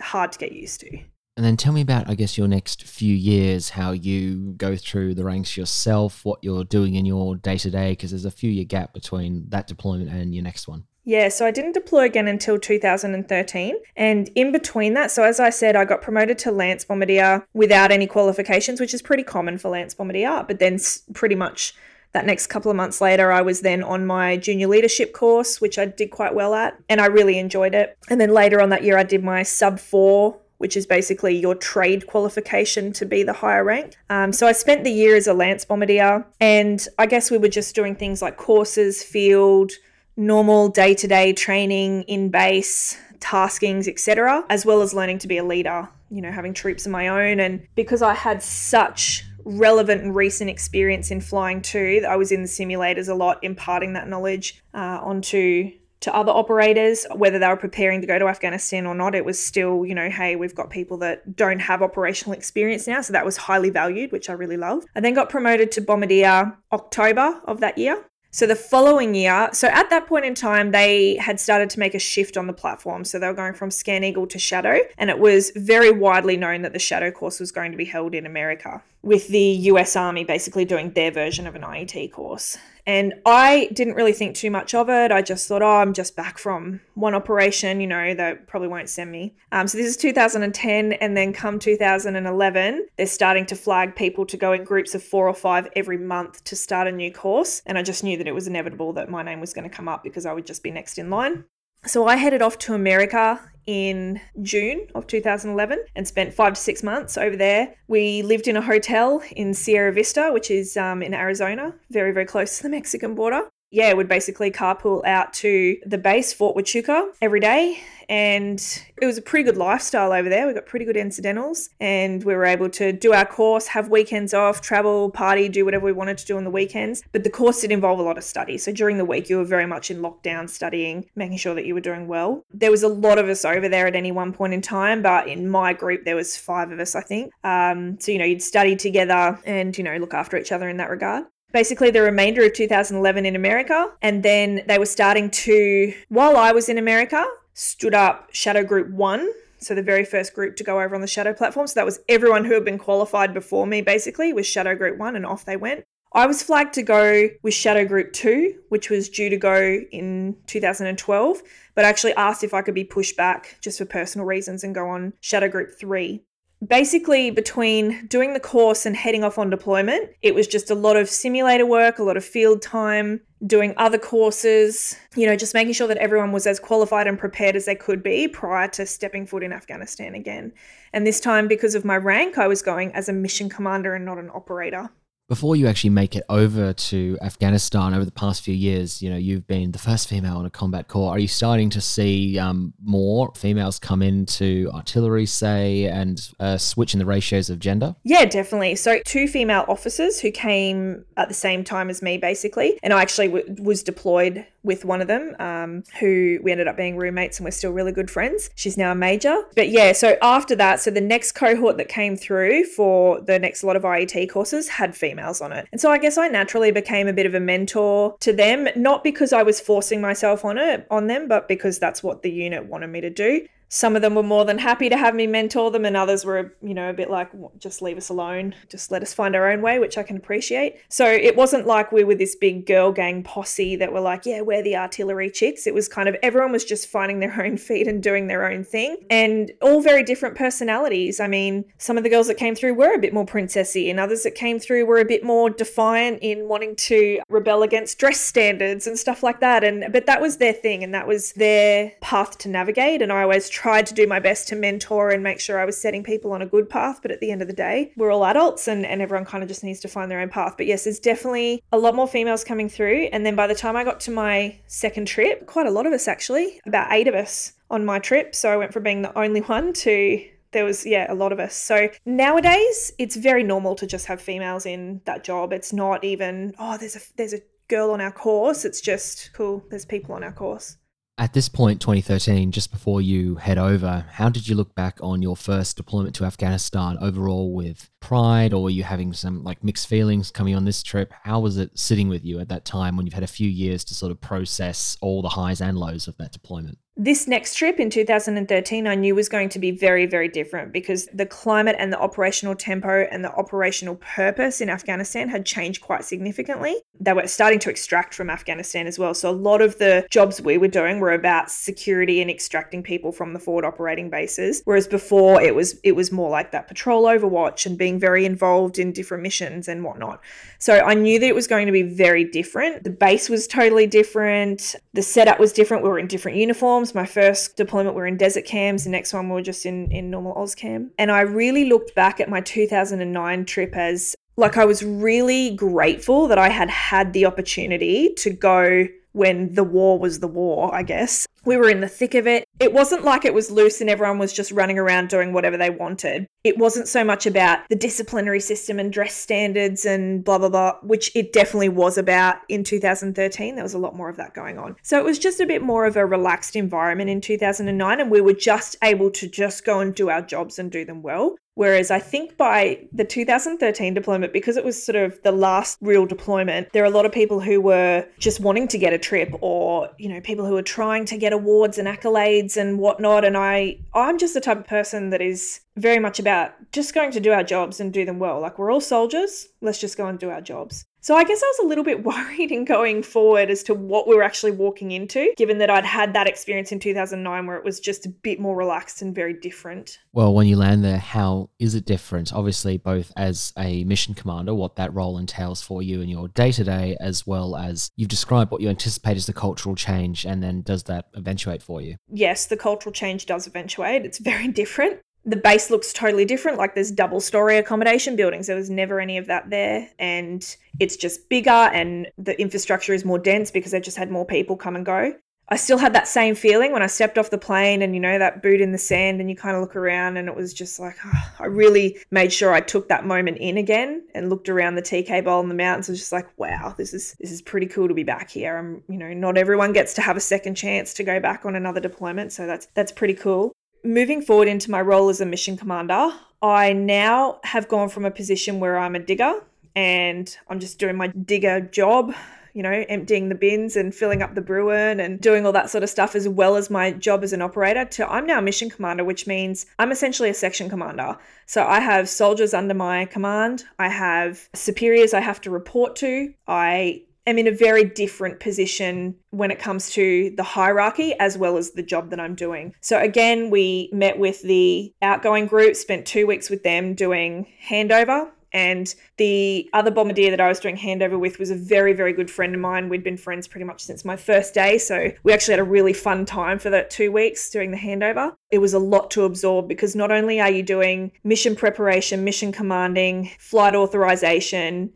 hard to get used to. And then tell me about, I guess, your next few years, how you go through the ranks yourself, what you're doing in your day to day, because there's a few year gap between that deployment and your next one. Yeah, so I didn't deploy again until 2013. And in between that, so as I said, I got promoted to Lance Bombardier without any qualifications, which is pretty common for Lance Bombardier. But then pretty much that next couple of months later, I was then on my junior leadership course, which I did quite well at, and I really enjoyed it. And then later on that year, I did my sub four which is basically your trade qualification to be the higher rank. Um, so I spent the year as a Lance Bombardier, and I guess we were just doing things like courses, field, normal day to day training in base, taskings, etc., as well as learning to be a leader, you know, having troops of my own. And because I had such relevant and recent experience in flying too, I was in the simulators a lot, imparting that knowledge uh, onto to other operators, whether they were preparing to go to Afghanistan or not, it was still, you know, hey, we've got people that don't have operational experience now. So that was highly valued, which I really loved. I then got promoted to Bombardier October of that year. So the following year, so at that point in time, they had started to make a shift on the platform. So they were going from Scan Eagle to Shadow, and it was very widely known that the Shadow course was going to be held in America. With the US Army basically doing their version of an IET course. And I didn't really think too much of it. I just thought, oh, I'm just back from one operation, you know, they probably won't send me. Um, so this is 2010. And then come 2011, they're starting to flag people to go in groups of four or five every month to start a new course. And I just knew that it was inevitable that my name was going to come up because I would just be next in line. So I headed off to America in June of 2011 and spent five to six months over there. We lived in a hotel in Sierra Vista, which is um, in Arizona, very, very close to the Mexican border yeah, would basically carpool out to the base, Fort Huachuca, every day. And it was a pretty good lifestyle over there. We got pretty good incidentals and we were able to do our course, have weekends off, travel, party, do whatever we wanted to do on the weekends. But the course did involve a lot of study. So during the week, you were very much in lockdown studying, making sure that you were doing well. There was a lot of us over there at any one point in time, but in my group, there was five of us, I think. Um, so, you know, you'd study together and, you know, look after each other in that regard basically the remainder of 2011 in America. And then they were starting to, while I was in America, stood up Shadow Group 1. So the very first group to go over on the Shadow platform. So that was everyone who had been qualified before me, basically, was Shadow Group 1, and off they went. I was flagged to go with Shadow Group 2, which was due to go in 2012, but actually asked if I could be pushed back just for personal reasons and go on Shadow Group 3 basically between doing the course and heading off on deployment, it was just a lot of simulator work, a lot of field time, doing other courses, you know, just making sure that everyone was as qualified and prepared as they could be prior to stepping foot in Afghanistan again. And this time, because of my rank, I was going as a mission commander and not an operator before you actually make it over to Afghanistan over the past few years, you know, you've been the first female on a combat corps. Are you starting to see um, more females come into artillery, say, and uh, switch in the ratios of gender? Yeah, definitely. So, two female officers who came at the same time as me, basically, and I actually w- was deployed with one of them, um, who we ended up being roommates and we're still really good friends. She's now a major. But yeah, so after that, so the next cohort that came through for the next lot of IET courses had females on it. And so I guess I naturally became a bit of a mentor to them, not because I was forcing myself on it on them, but because that's what the unit wanted me to do some of them were more than happy to have me mentor them and others were you know a bit like just leave us alone. Just let us find our own way which i can appreciate. So it wasn't like we were this big girl gang posse that were like yeah we're the artillery chicks. It was kind of everyone was just finding their own feet and doing their own thing and all very different personalities. I mean some of the girls that came through were a bit more princessy and others that came through were a bit more defiant in wanting to rebel against dress standards and stuff like that and but that was their thing and that was their path to navigate and i always tried to do my best to mentor and make sure I was setting people on a good path. But at the end of the day, we're all adults and, and everyone kind of just needs to find their own path. But yes, there's definitely a lot more females coming through. And then by the time I got to my second trip, quite a lot of us actually, about eight of us on my trip. So I went from being the only one to there was yeah a lot of us so nowadays it's very normal to just have females in that job it's not even oh there's a there's a girl on our course it's just cool there's people on our course at this point, 2013, just before you head over, how did you look back on your first deployment to Afghanistan overall with pride, or were you having some like mixed feelings coming on this trip? How was it sitting with you at that time when you've had a few years to sort of process all the highs and lows of that deployment? This next trip in 2013, I knew was going to be very, very different because the climate and the operational tempo and the operational purpose in Afghanistan had changed quite significantly. They were starting to extract from Afghanistan as well. So, a lot of the jobs we were doing were about security and extracting people from the forward operating bases. Whereas before, it was it was more like that patrol overwatch and being very involved in different missions and whatnot. So, I knew that it was going to be very different. The base was totally different, the setup was different. We were in different uniforms my first deployment, we were in desert cams. The next one, we were just in, in normal Auscam. And I really looked back at my 2009 trip as like I was really grateful that I had had the opportunity to go when the war was the war, I guess. We were in the thick of it. It wasn't like it was loose and everyone was just running around doing whatever they wanted. It wasn't so much about the disciplinary system and dress standards and blah, blah, blah, which it definitely was about in 2013. There was a lot more of that going on. So it was just a bit more of a relaxed environment in 2009, and we were just able to just go and do our jobs and do them well. Whereas I think by the 2013 deployment, because it was sort of the last real deployment, there are a lot of people who were just wanting to get a trip or, you know, people who were trying to get awards and accolades and whatnot. And I I'm just the type of person that is very much about just going to do our jobs and do them well. Like we're all soldiers, let's just go and do our jobs. So I guess I was a little bit *laughs* worried in going forward as to what we were actually walking into, given that I'd had that experience in 2009 where it was just a bit more relaxed and very different. Well, when you land there, how is it different? Obviously, both as a mission commander, what that role entails for you in your day to day, as well as you've described what you anticipate as the cultural change, and then does that eventuate for you? Yes, the cultural change does eventuate. It's very *laughs* different the base looks totally different. Like there's double story accommodation buildings. There was never any of that there. And it's just bigger and the infrastructure is more dense because they just had more people come and go. I still had that same feeling when I stepped off the plane and, you know, that boot in the sand and you kind of look around and it was just like, oh, I really made sure I took that moment in again and looked around the TK Bowl and the mountains. I was just like, wow, this is, this is pretty cool to be back here. I'm, you know, not everyone gets to have a second chance to go back on another deployment. So that's, that's pretty cool moving forward into my role as a mission commander, I now have gone from a position where I'm a digger and I'm just doing my digger job, you know, emptying the bins and filling up the Bruin and doing all that sort of stuff, as well as my job as an operator, to I'm now a mission commander, which means I'm essentially a section commander. So I have soldiers under my command, I have superiors I have to report to, I am in a very different position when it comes to the hierarchy as well as the job that I'm doing. So, again, we met with the outgoing group, spent two weeks with them doing handover. And the other bombardier that I was doing handover with was a very, very good friend of mine. We'd been friends pretty much since my first day. So we actually had a really fun time for that two weeks doing the handover. It was a lot to absorb because not only are you doing mission preparation, mission commanding, flight authorization,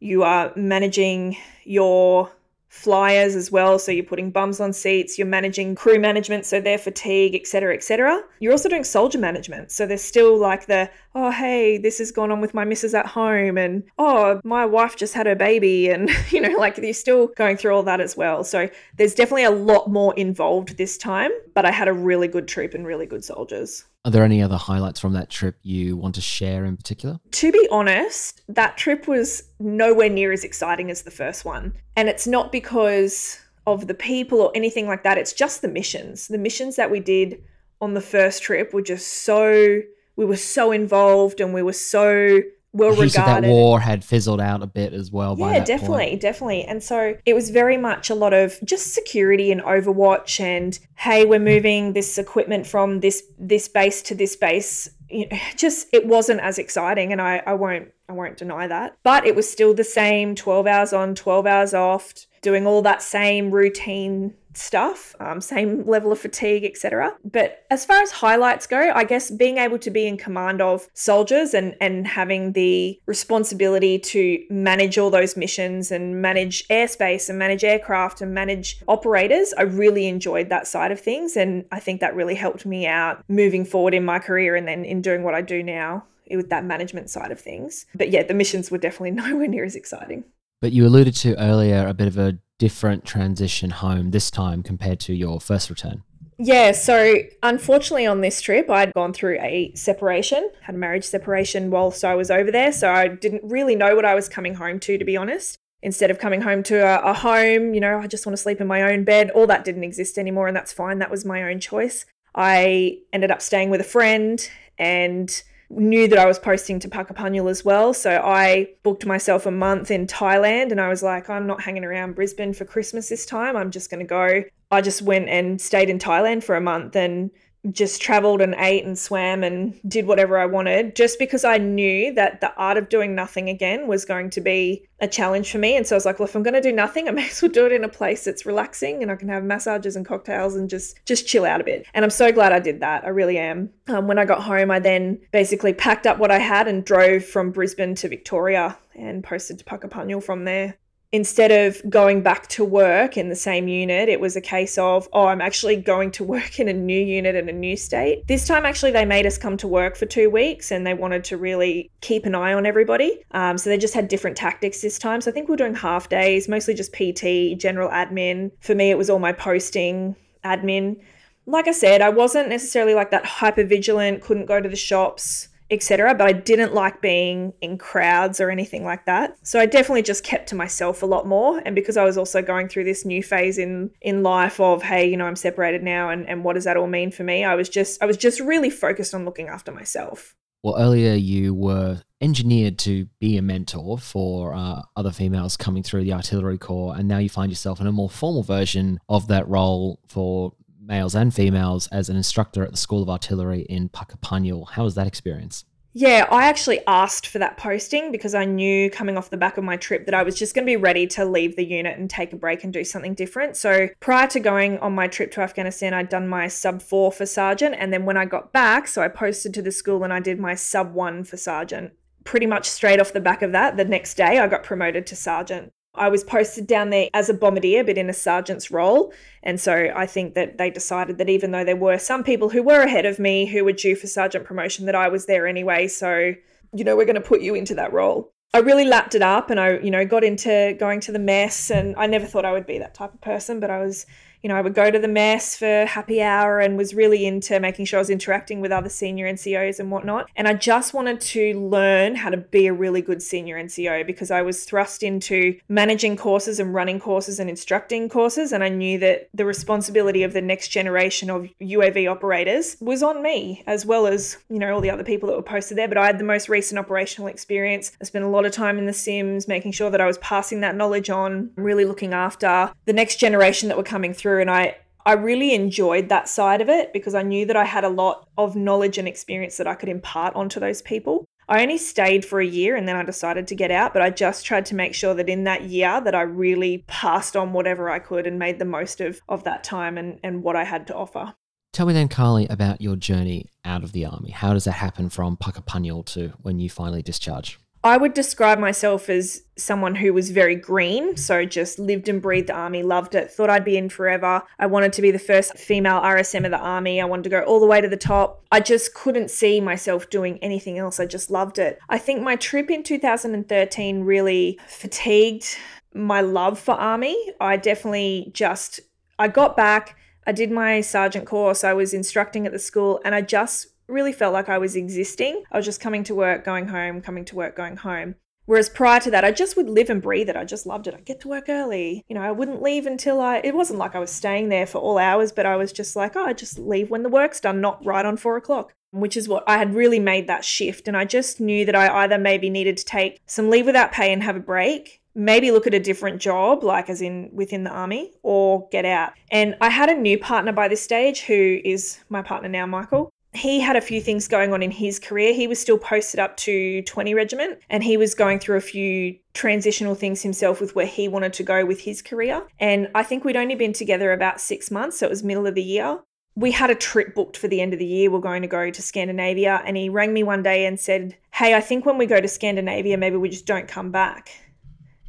you are managing your flyers as well so you're putting bums on seats you're managing crew management so their fatigue etc etc you're also doing soldier management so there's still like the oh hey this has gone on with my missus at home and oh my wife just had her baby and *laughs* you know like you're still going through all that as well. So there's definitely a lot more involved this time but i had a really good troop and really good soldiers are there any other highlights from that trip you want to share in particular? To be honest, that trip was nowhere near as exciting as the first one. And it's not because of the people or anything like that, it's just the missions. The missions that we did on the first trip were just so, we were so involved and we were so well regarded. that war had fizzled out a bit as well. Yeah, definitely, point. definitely. And so it was very much a lot of just security and Overwatch, and hey, we're hmm. moving this equipment from this this base to this base. You know, *laughs* just it wasn't as exciting, and I I won't I won't deny that. But it was still the same: twelve hours on, twelve hours off, doing all that same routine stuff, um, same level of fatigue, etc. But as far as highlights go, I guess being able to be in command of soldiers and and having the responsibility to manage all those missions and manage airspace and manage aircraft and manage operators, I really enjoyed that side of things, and I think that really helped me out moving forward in my career and then in doing what I do now with that management side of things. But yeah, the missions were definitely *laughs* nowhere near as exciting. But you alluded to earlier a bit of a different transition home this time compared to your first return? Yeah, so unfortunately on this trip, I'd gone through a separation, had a marriage separation whilst I was over there. So I didn't really know what I was coming home to, to be honest. Instead of coming home to a, a home, you know, I just want to sleep in my own bed. All that didn't exist anymore, and that's fine. That was my own choice. I ended up staying with a friend and knew that I was posting to Puckapunyal as well. So I booked myself a month in Thailand and I was like, I'm not hanging around Brisbane for Christmas this time. I'm just going to go. I just went and stayed in Thailand for a month and just traveled and ate and swam and did whatever I wanted just because I knew that the art of doing nothing again was going to be a challenge for me. And so I was like, well, if I'm going to do nothing, I *laughs* may as well do it in a place that's relaxing and I can have massages and cocktails and just just chill out a bit. And I'm so glad I did that. I really am. Um, when I got home, I then basically packed up what I had and drove from Brisbane to Victoria and posted to Puckapunyal from there instead of going back to work in the same unit, it was a case of, oh, I'm actually going to work in a new unit in a new state. This time, actually, they made us come to work for two weeks and they wanted to really keep an eye on everybody. Um, so they just had different tactics this time. So I think we are doing half days, mostly just PT, general admin. For me, it was all my posting, admin. Like I said, I wasn't necessarily like that hyper vigilant, couldn't go to the shops etc. But I didn't like being in crowds or anything like that. So I definitely just kept to myself a lot more. And because I was also going through this new phase in in life of, hey, you know, I'm separated now and, and what does that all mean for me? I was just I was just really focused on looking after myself. Well, earlier you were engineered to be a mentor for uh, other females coming through the artillery corps, and now you find yourself in a more formal version of that role for males and females as an instructor at the School of Artillery in Puckapunyal. How was that experience? Yeah, I actually asked for that posting because I knew coming off the back of my trip that I was just going to be ready to leave the unit and take a break and do something different. So prior to going on my trip to Afghanistan, I'd done my sub four for sergeant. And then when I got back, so I posted to the school and I did my sub one for sergeant. Pretty much straight off the back of that, the next day I got promoted to sergeant. I was posted down there as a bombardier, but in a sergeant's role. And so I think that they decided that even though there were some people who were ahead of me who were due for sergeant promotion, that I was there anyway. So, you know, we're going to put you into that role. I really lapped it up and I, you know, got into going to the mess. And I never thought I would be that type of person, but I was you know, I would go to the mess for happy hour and was really into making sure I was interacting with other senior NCOs and whatnot. And I just wanted to learn how to be a really good senior NCO because I was thrust into managing courses and running courses and instructing courses. And I knew that the responsibility of the next generation of UAV operators was on me, as well as, you know, all the other people that were posted there. But I had the most recent operational experience. I spent a lot of time in the sims, making sure that I was passing that knowledge on, really looking after the next generation that were coming through through and I I really enjoyed that side of it because I knew that I had a lot of knowledge and experience that I could impart onto those people. I only stayed for a year and then I decided to get out, but I just tried to make sure that in that year that I really passed on whatever I could and made the most of, of that time and, and what I had to offer. Tell me then, Carly, about your journey out of the army. How does that happen from Puckapunyal to when you finally discharge? I would describe myself as someone who was very green, so just lived and breathed the army, loved it, thought I'd be in forever. I wanted to be the first female RSM of the army. I wanted to go all the way to the top. I just couldn't see myself doing anything else. I just loved it. I think my trip in 2013 really fatigued my love for army. I definitely just I got back, I did my sergeant course, I was instructing at the school and I just really felt like I was existing. I was just coming to work, going home, coming to work, going home. Whereas prior to that, I just would live and breathe it. I just loved it. I'd get to work early. You know, I wouldn't leave until I, it wasn't like I was staying there for all hours, but I was just like, oh, I just leave when the work's done, not right on four o'clock, which is what I had really made that shift. And I just knew that I either maybe needed to take some leave without pay and have a break, maybe look at a different job, like as in within the army, or get out. And I had a new partner by this stage who is my partner now, Michael he had a few things going on in his career. He was still posted up to 20 Regiment and he was going through a few transitional things himself with where he wanted to go with his career. And I think we'd only been together about six months, so it was middle of the year. We had a trip booked for the end of the year. We're going to go to Scandinavia. And he rang me one day and said, Hey, I think when we go to Scandinavia, maybe we just don't come back.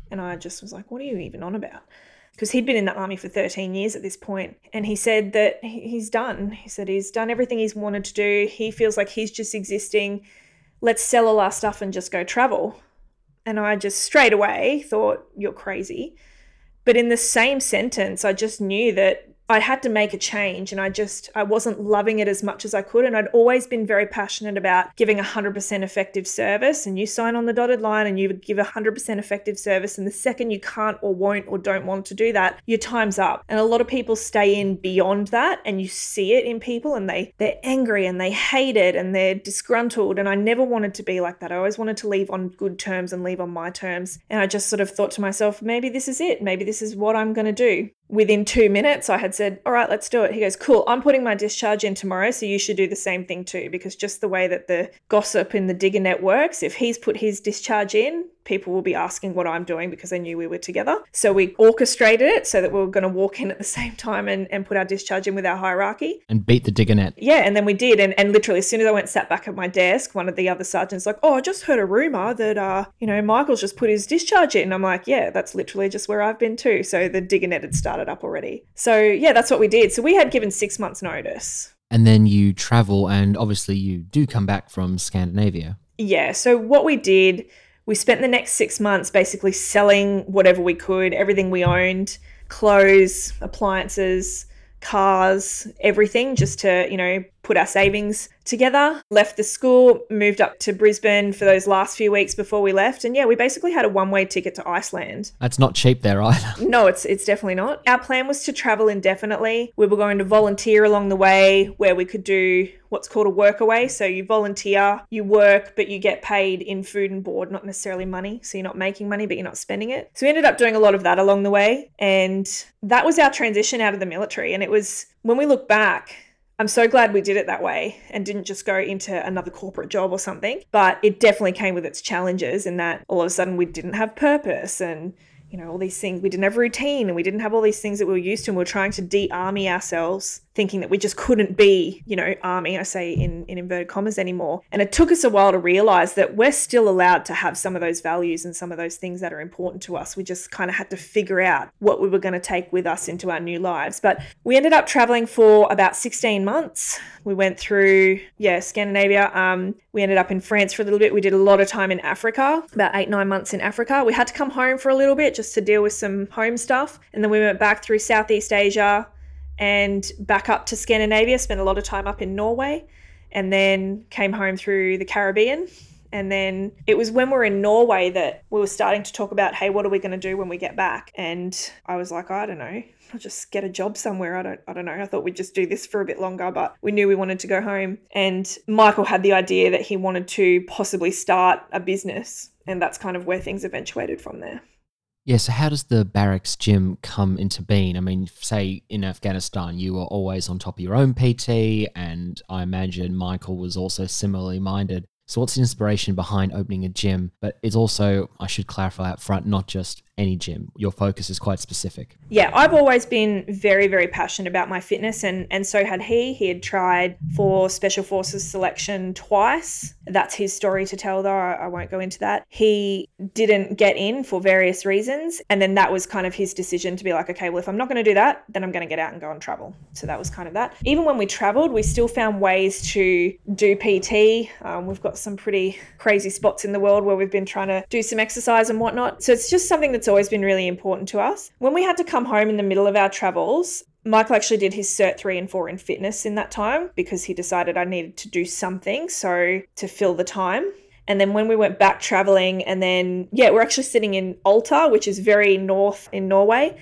And I just was like, What are you even on about? Because he'd been in the army for 13 years at this point and he said that he's done. He said he's done everything he's wanted to do. He feels like he's just existing. Let's sell all our stuff and just go travel. And i just straight away thought you're crazy. But in the same sentence i just knew that I had to make a change and I just I wasn't loving it as much as I could. And I'd always been very passionate about giving 100% effective service. And you sign on the dotted line and you give 100% effective service. And the second you can't or won't or don't want to do that your time's up. And a lot of people stay in beyond that and you see it in people and they they're angry and they hate it and they're disgruntled. And I never wanted to be like that. I always wanted to leave on good terms and leave on my terms. And I just sort of thought to myself maybe this is it. Maybe this is what I'm going to do within two minutes, I had said, All right, let's do it. He goes, Cool, I'm putting my discharge in tomorrow, so you should do the same thing too. Because just the way that the gossip in the digger net works, if he's put his discharge in, people will be asking what I'm doing because they knew we were together. So we orchestrated it so that we were going to walk in at the *laughs* same time and, and put our discharge in with our hierarchy. And beat the digger net. Yeah, and then we did. And, and literally, as soon as I went sat back at my desk, one of the other sergeants like, oh, I just heard a rumor that, uh, you know, Michael's just put his discharge in. And I'm like, yeah, that's literally just where I've been too. So the digger net had started up already. So yeah, that's what we did. So we had given six months notice. And then you travel, and obviously you do come back from Scandinavia. Yeah. So what we did we spent the next six months basically selling whatever we could, everything we owned, clothes, appliances, cars, everything, just to, you know, put our savings together, left the school, moved up to Brisbane for those last few weeks before we left. And yeah, we basically had a one way ticket to Iceland. That's not cheap there either. *laughs* No, it's it's definitely not. Our plan was to travel indefinitely. We were going to volunteer along the way where we could do what's called a work away. So you volunteer, you work, but you get paid in food and board, not necessarily money. So you're not making money, but you're not spending it. So we ended up doing a lot of that along the way. And that was our transition out of the military. And it was when we look back, I'm so glad we did it that way and didn't just go into another corporate job or something. But it definitely came with its challenges in that all of a sudden we didn't have purpose and you know, all these things. We didn't have routine and we didn't have all these things that we were used to. And we are trying to de army ourselves thinking that we just couldn't be, you know, army, I say in, in inverted commas anymore. And it took us a while to realize that we're still allowed to have some of those values and some of those things that are important to us. We just kind of had to figure out what we were going to take with us into our new lives. But we ended up traveling for about 16 months. We went through, yeah, Scandinavia. Um, we ended up in France for a little bit. We did a lot of time in Africa, about eight, nine months in Africa. We had to come home for a little bit just to deal with some home stuff. And then we went back through Southeast Asia, and back up to Scandinavia, spent a lot of time up in Norway, and then came home through the Caribbean. And then it was when we were in Norway that we were starting to talk about, hey, what are we going to do when we get back? And I was like, I don't know. I'll just get a job somewhere. I don't I don't know. I thought we'd just do this for a bit longer, but we knew we wanted to go home. And Michael had the idea that he wanted to possibly start a business. And that's kind of where things eventuated from there. Yeah, so how does the barracks gym come into being? I mean, say in Afghanistan, you were always on top of your own PT, and I imagine Michael was also similarly minded. So, what's the inspiration behind opening a gym? But it's also, I should clarify up front, not just any gym. Your focus is quite specific. Yeah, I've always been very, very passionate about my fitness, and, and so had he. He had tried for Special Forces selection twice. That's his story to tell, though. I, won't go into that. He didn't get in for various reasons, and then that was kind of his decision to be like, okay, well, if I'm not going to do that, then I'm going to get out and go and travel. So that was kind of that. Even when we traveled, we still found ways to do PT. Um, we've got some pretty crazy spots in the world where we've been trying to do some exercise and whatnot. So it's just something that's always been really important to us. When we had to come home in the middle of our travels, Michael actually did his Cert 3 and 4 in fitness in that time because he decided I needed to do something so to fill the time. And then when we went back traveling, and then, yeah, we're actually sitting in Alta, which is very north in Norway.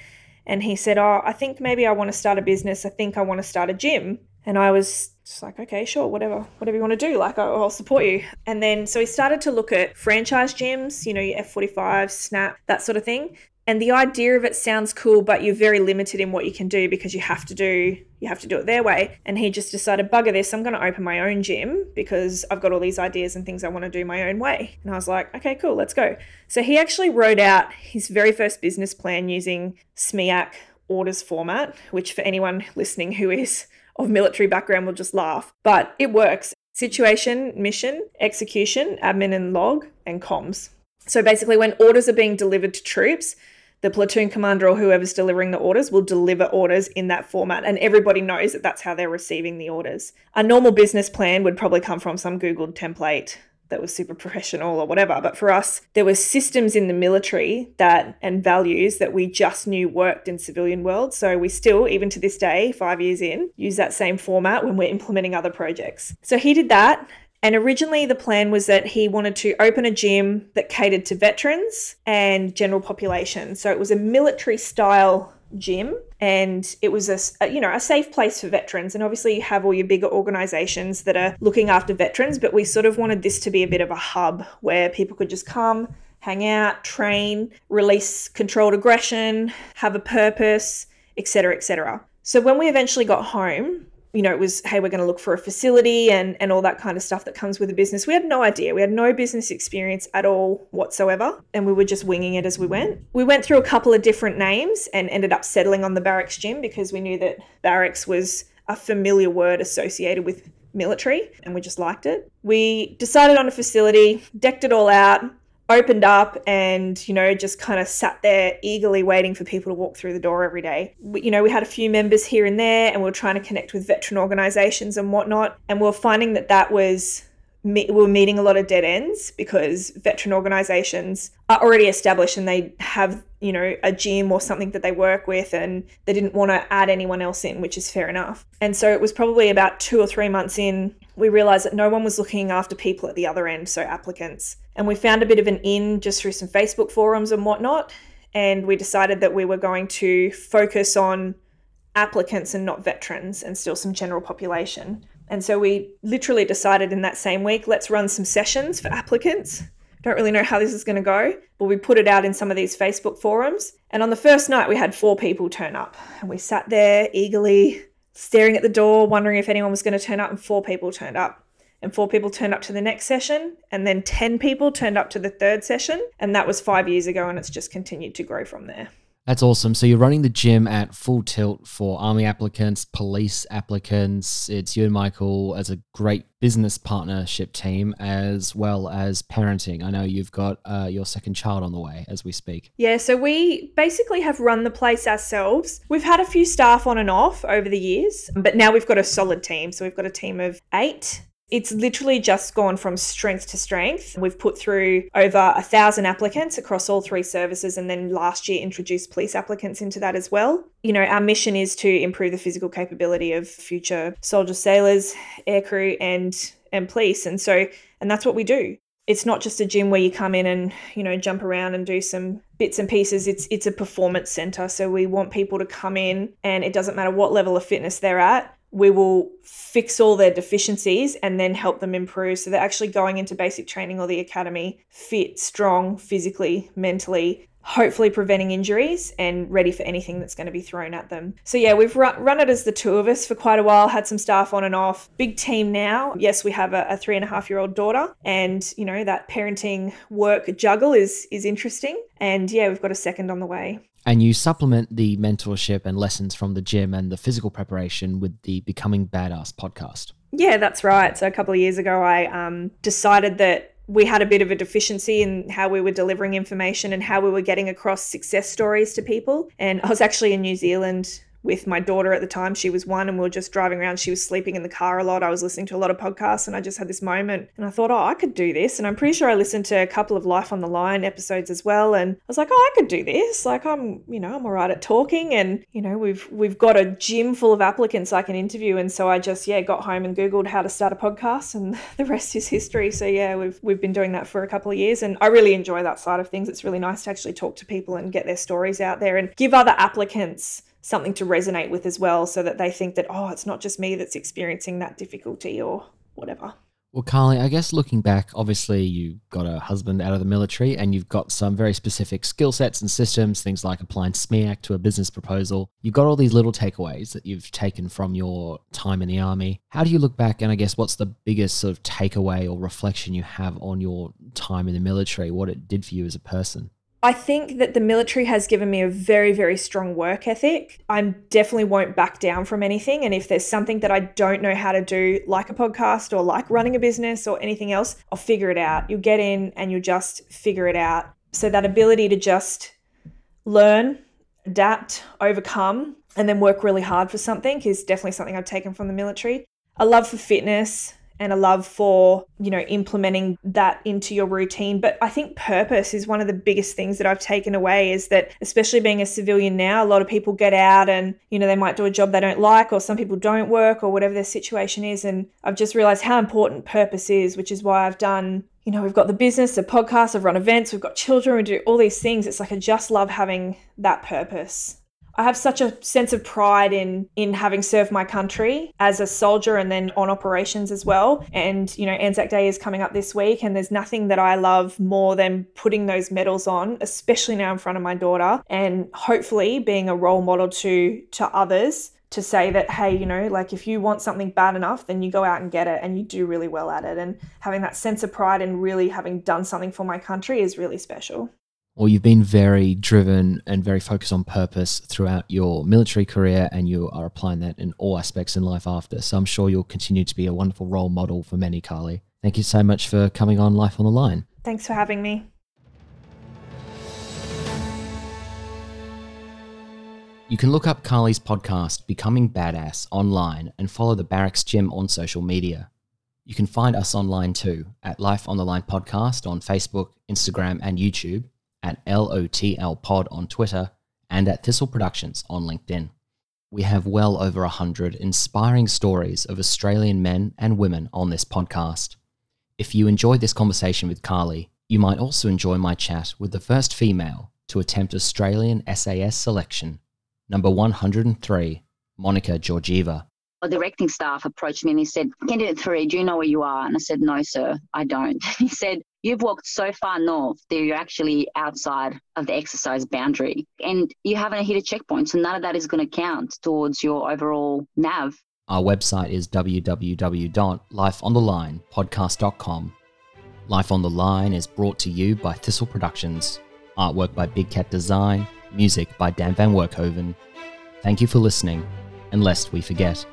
And he said, Oh, I think maybe I want to start a business. I think I want to start a gym. And I was just like, okay, sure, whatever, whatever you want to do, like I'll, I'll support you. And then so we started to look at franchise gyms, you know, your F45, Snap, that sort of thing. And the idea of it sounds cool, but you're very limited in what you can do because you have to do you have to do it their way. And he just decided, bugger this, I'm going to open my own gym because I've got all these ideas and things I want to do my own way. And I was like, okay, cool, let's go. So he actually wrote out his very first business plan using SMEAC orders format, which for anyone listening who is of military background will just laugh. But it works. Situation, mission, execution, admin and log, and comms. So basically, when orders are being delivered to troops, the platoon commander or whoever's delivering the orders will deliver orders in that format, and everybody knows that that's how they're receiving the orders. A normal business plan would probably come from some Googled template that was super *laughs* professional or whatever. But for us, there were systems in the military that and values that we just knew worked in civilian world. So we still, even to this day, five years in, use that same format when we're implementing other projects. So he did that. And originally, the plan was that he wanted to open a gym that catered to veterans and general population. So it was a military style gym and it was a, you know a safe place for veterans. And obviously you have all your bigger organizations that are looking after veterans but we sort of wanted this to be a bit of a hub where people could just come hang out train release controlled aggression have a purpose etc etc so when we eventually got home you know, it was, hey, we're going to look for a facility and, and all that kind of stuff that comes with a business. We had no idea. We had no business experience at all whatsoever. And we were just winging it as we went. We went through a couple of different names and ended up settling on the barracks gym because we knew that barracks was a familiar word associated with military and we just liked it. We decided on a facility, decked it all out, opened up and you know just kind of sat there eagerly waiting for people to walk through the door every day we, you know we had a few members here and there and we are trying to connect with veteran organizations and whatnot and we are finding that that was me- we are meeting a lot of dead ends because veteran organizations are already established and they have, you know, a gym or something that they work with and they didn't want to add anyone else in, which is fair enough. And so it was probably about two or three months in, we realized that no one was looking after people at the other end, so applicants. And we found a bit of an in just through some Facebook forums and whatnot. And we decided that we were going to focus on applicants and not veterans and still some general population. And so we literally decided in that same week, let's run some sessions for applicants. Don't really know how this is going to go, but we put it out in some of these Facebook forums. And on the first night, we had four people turn up. And we sat there eagerly staring at the door, wondering if anyone was going to turn up, and four people turned up. And four people turned up to the next session, and then 10 people turned up to the third session. And that was five years ago, and it's just continued to grow from there. That's awesome. So you're running the gym at full tilt for army applicants, police applicants. It's you and Michael as a great business partnership team, as well as parenting. I know you've got uh, your second child on the way as we speak. Yeah, so we basically have run the place ourselves. We've had a few staff on and off over the years, but now we've got a solid team. So we've got a team of eight it's literally just gone from strength to strength. We've put through over a thousand applicants across all three services, and then last year introduced police applicants into that as well. You know, our mission is to improve the physical capability of future soldiers, sailors, aircrew, and and police, and so and that's what we do. It's not just a gym where you come in and you know jump around and do some bits and pieces. It's it's a performance center, so we want people to come in, and it doesn't matter what level of fitness they're at we will fix all their deficiencies and then help them improve. So they're actually going into basic training or the academy fit, strong, physically, mentally, hopefully preventing injuries and ready for anything that's going to be thrown at them. So yeah, we've run, run it as the two of us for quite a while, had some staff on and off. Big team now. Yes, we have a, a three and a half year old daughter and you know, that parenting work juggle is is interesting. And yeah, we've got a second on the way. And you supplement the mentorship and lessons from the gym and the physical preparation with the Becoming Badass podcast. Yeah, that's right. So a couple of years ago, I um, decided that we had a bit of a deficiency in how we were delivering information and how we were getting across success stories to people. And I was actually in New Zealand with my daughter at the time. She was one, and we were just driving around. She was sleeping in the car a lot. I was listening to a lot of podcasts, and I just had this moment. And I thought, oh, I could do this. And I'm pretty sure I listened to a couple of Life on the Line episodes as well. And I was like, oh, I could do this. Like, I'm, you know, I'm all right at talking. And, you know, we've we've got a gym full of applicants I can interview. And so I just, yeah, got home and Googled how to start a podcast, and *laughs* the rest is history. So yeah, we've we've been doing that for a couple of years, and I really enjoy that side of things. It's really nice to actually talk to people and get their stories out there and give other applicants something to resonate with as well so that they think that, oh, it's not just me that's experiencing that difficulty or whatever. Well, Carly, I guess looking back, obviously you got a husband out of the military and you've got some very specific skill sets and systems, things like applying SMEAC to a business proposal. You've got all these little takeaways that you've taken from your time in the army. How do you look back and I guess what's the biggest sort of takeaway or reflection you have on your time in the military, what it did for you as a person? I think that the military has given me a very, very strong work ethic. I definitely won't back down from anything. And if there's something that I don't know how to do, like a podcast or like running a business or anything else, I'll figure it out. You'll get in and you'll just figure it out. So that ability to just learn, adapt, overcome, and then work really hard for something is definitely something I've taken from the military. A love for fitness, and a love for, you know, implementing that into your routine. But I think purpose is one of the biggest things that I've taken away is that, especially being a civilian now, a lot of people get out and, you know, they might do a job they don't like, or some people don't work, or whatever their situation is. And I've just realized how important purpose is, which is why I've done you know, we've got the business, the podcast, I've run events, we've got children, we do all these things. It's like I just love having that purpose. I have such a sense of pride in in having served my country as a soldier and then on operations as well. And you know, Anzac Day is coming up this week, and there's nothing that I love more than putting those medals on, especially now in front of my daughter, and hopefully being a role model to to others to say that hey you know like if you want something bad enough then you go out and get it and you do really well at it and having that sense of pride and really having done something for my country is really special or you've been very driven and very focused on purpose throughout your military career, and you are applying that in all aspects in life after. So I'm sure you'll continue to be a wonderful role model for many, Carly. Thank you so much for coming on Life on the Line. Thanks for having me. You can look up Carly's podcast, Becoming Badass, online and follow the Barracks Gym on social media. You can find us online too at Life on the Line Podcast on Facebook, Instagram, and YouTube, at LOTL Pod on Twitter, and at Thistle Productions on LinkedIn. We have well over a hundred inspiring stories of Australian men and women on this podcast. If you enjoyed this conversation with Carly, you might also enjoy my chat with the first female to attempt Australian SAS selection, number 103, Monica Georgieva. A directing staff approached me and he said, Candidate three, do you know where you are? And I said, No, sir, I don't. *laughs* He said, You've walked so far north that you're actually outside of the exercise boundary and you haven't hit a checkpoint. So none of that is going to count towards your overall NAV. Our website is www.lifeonthelinepodcast.com. Life on the Line is brought to you by Thistle Productions, artwork by Big Cat Design, music by Dan Van Werkhoven. Thank you for listening, and lest we forget.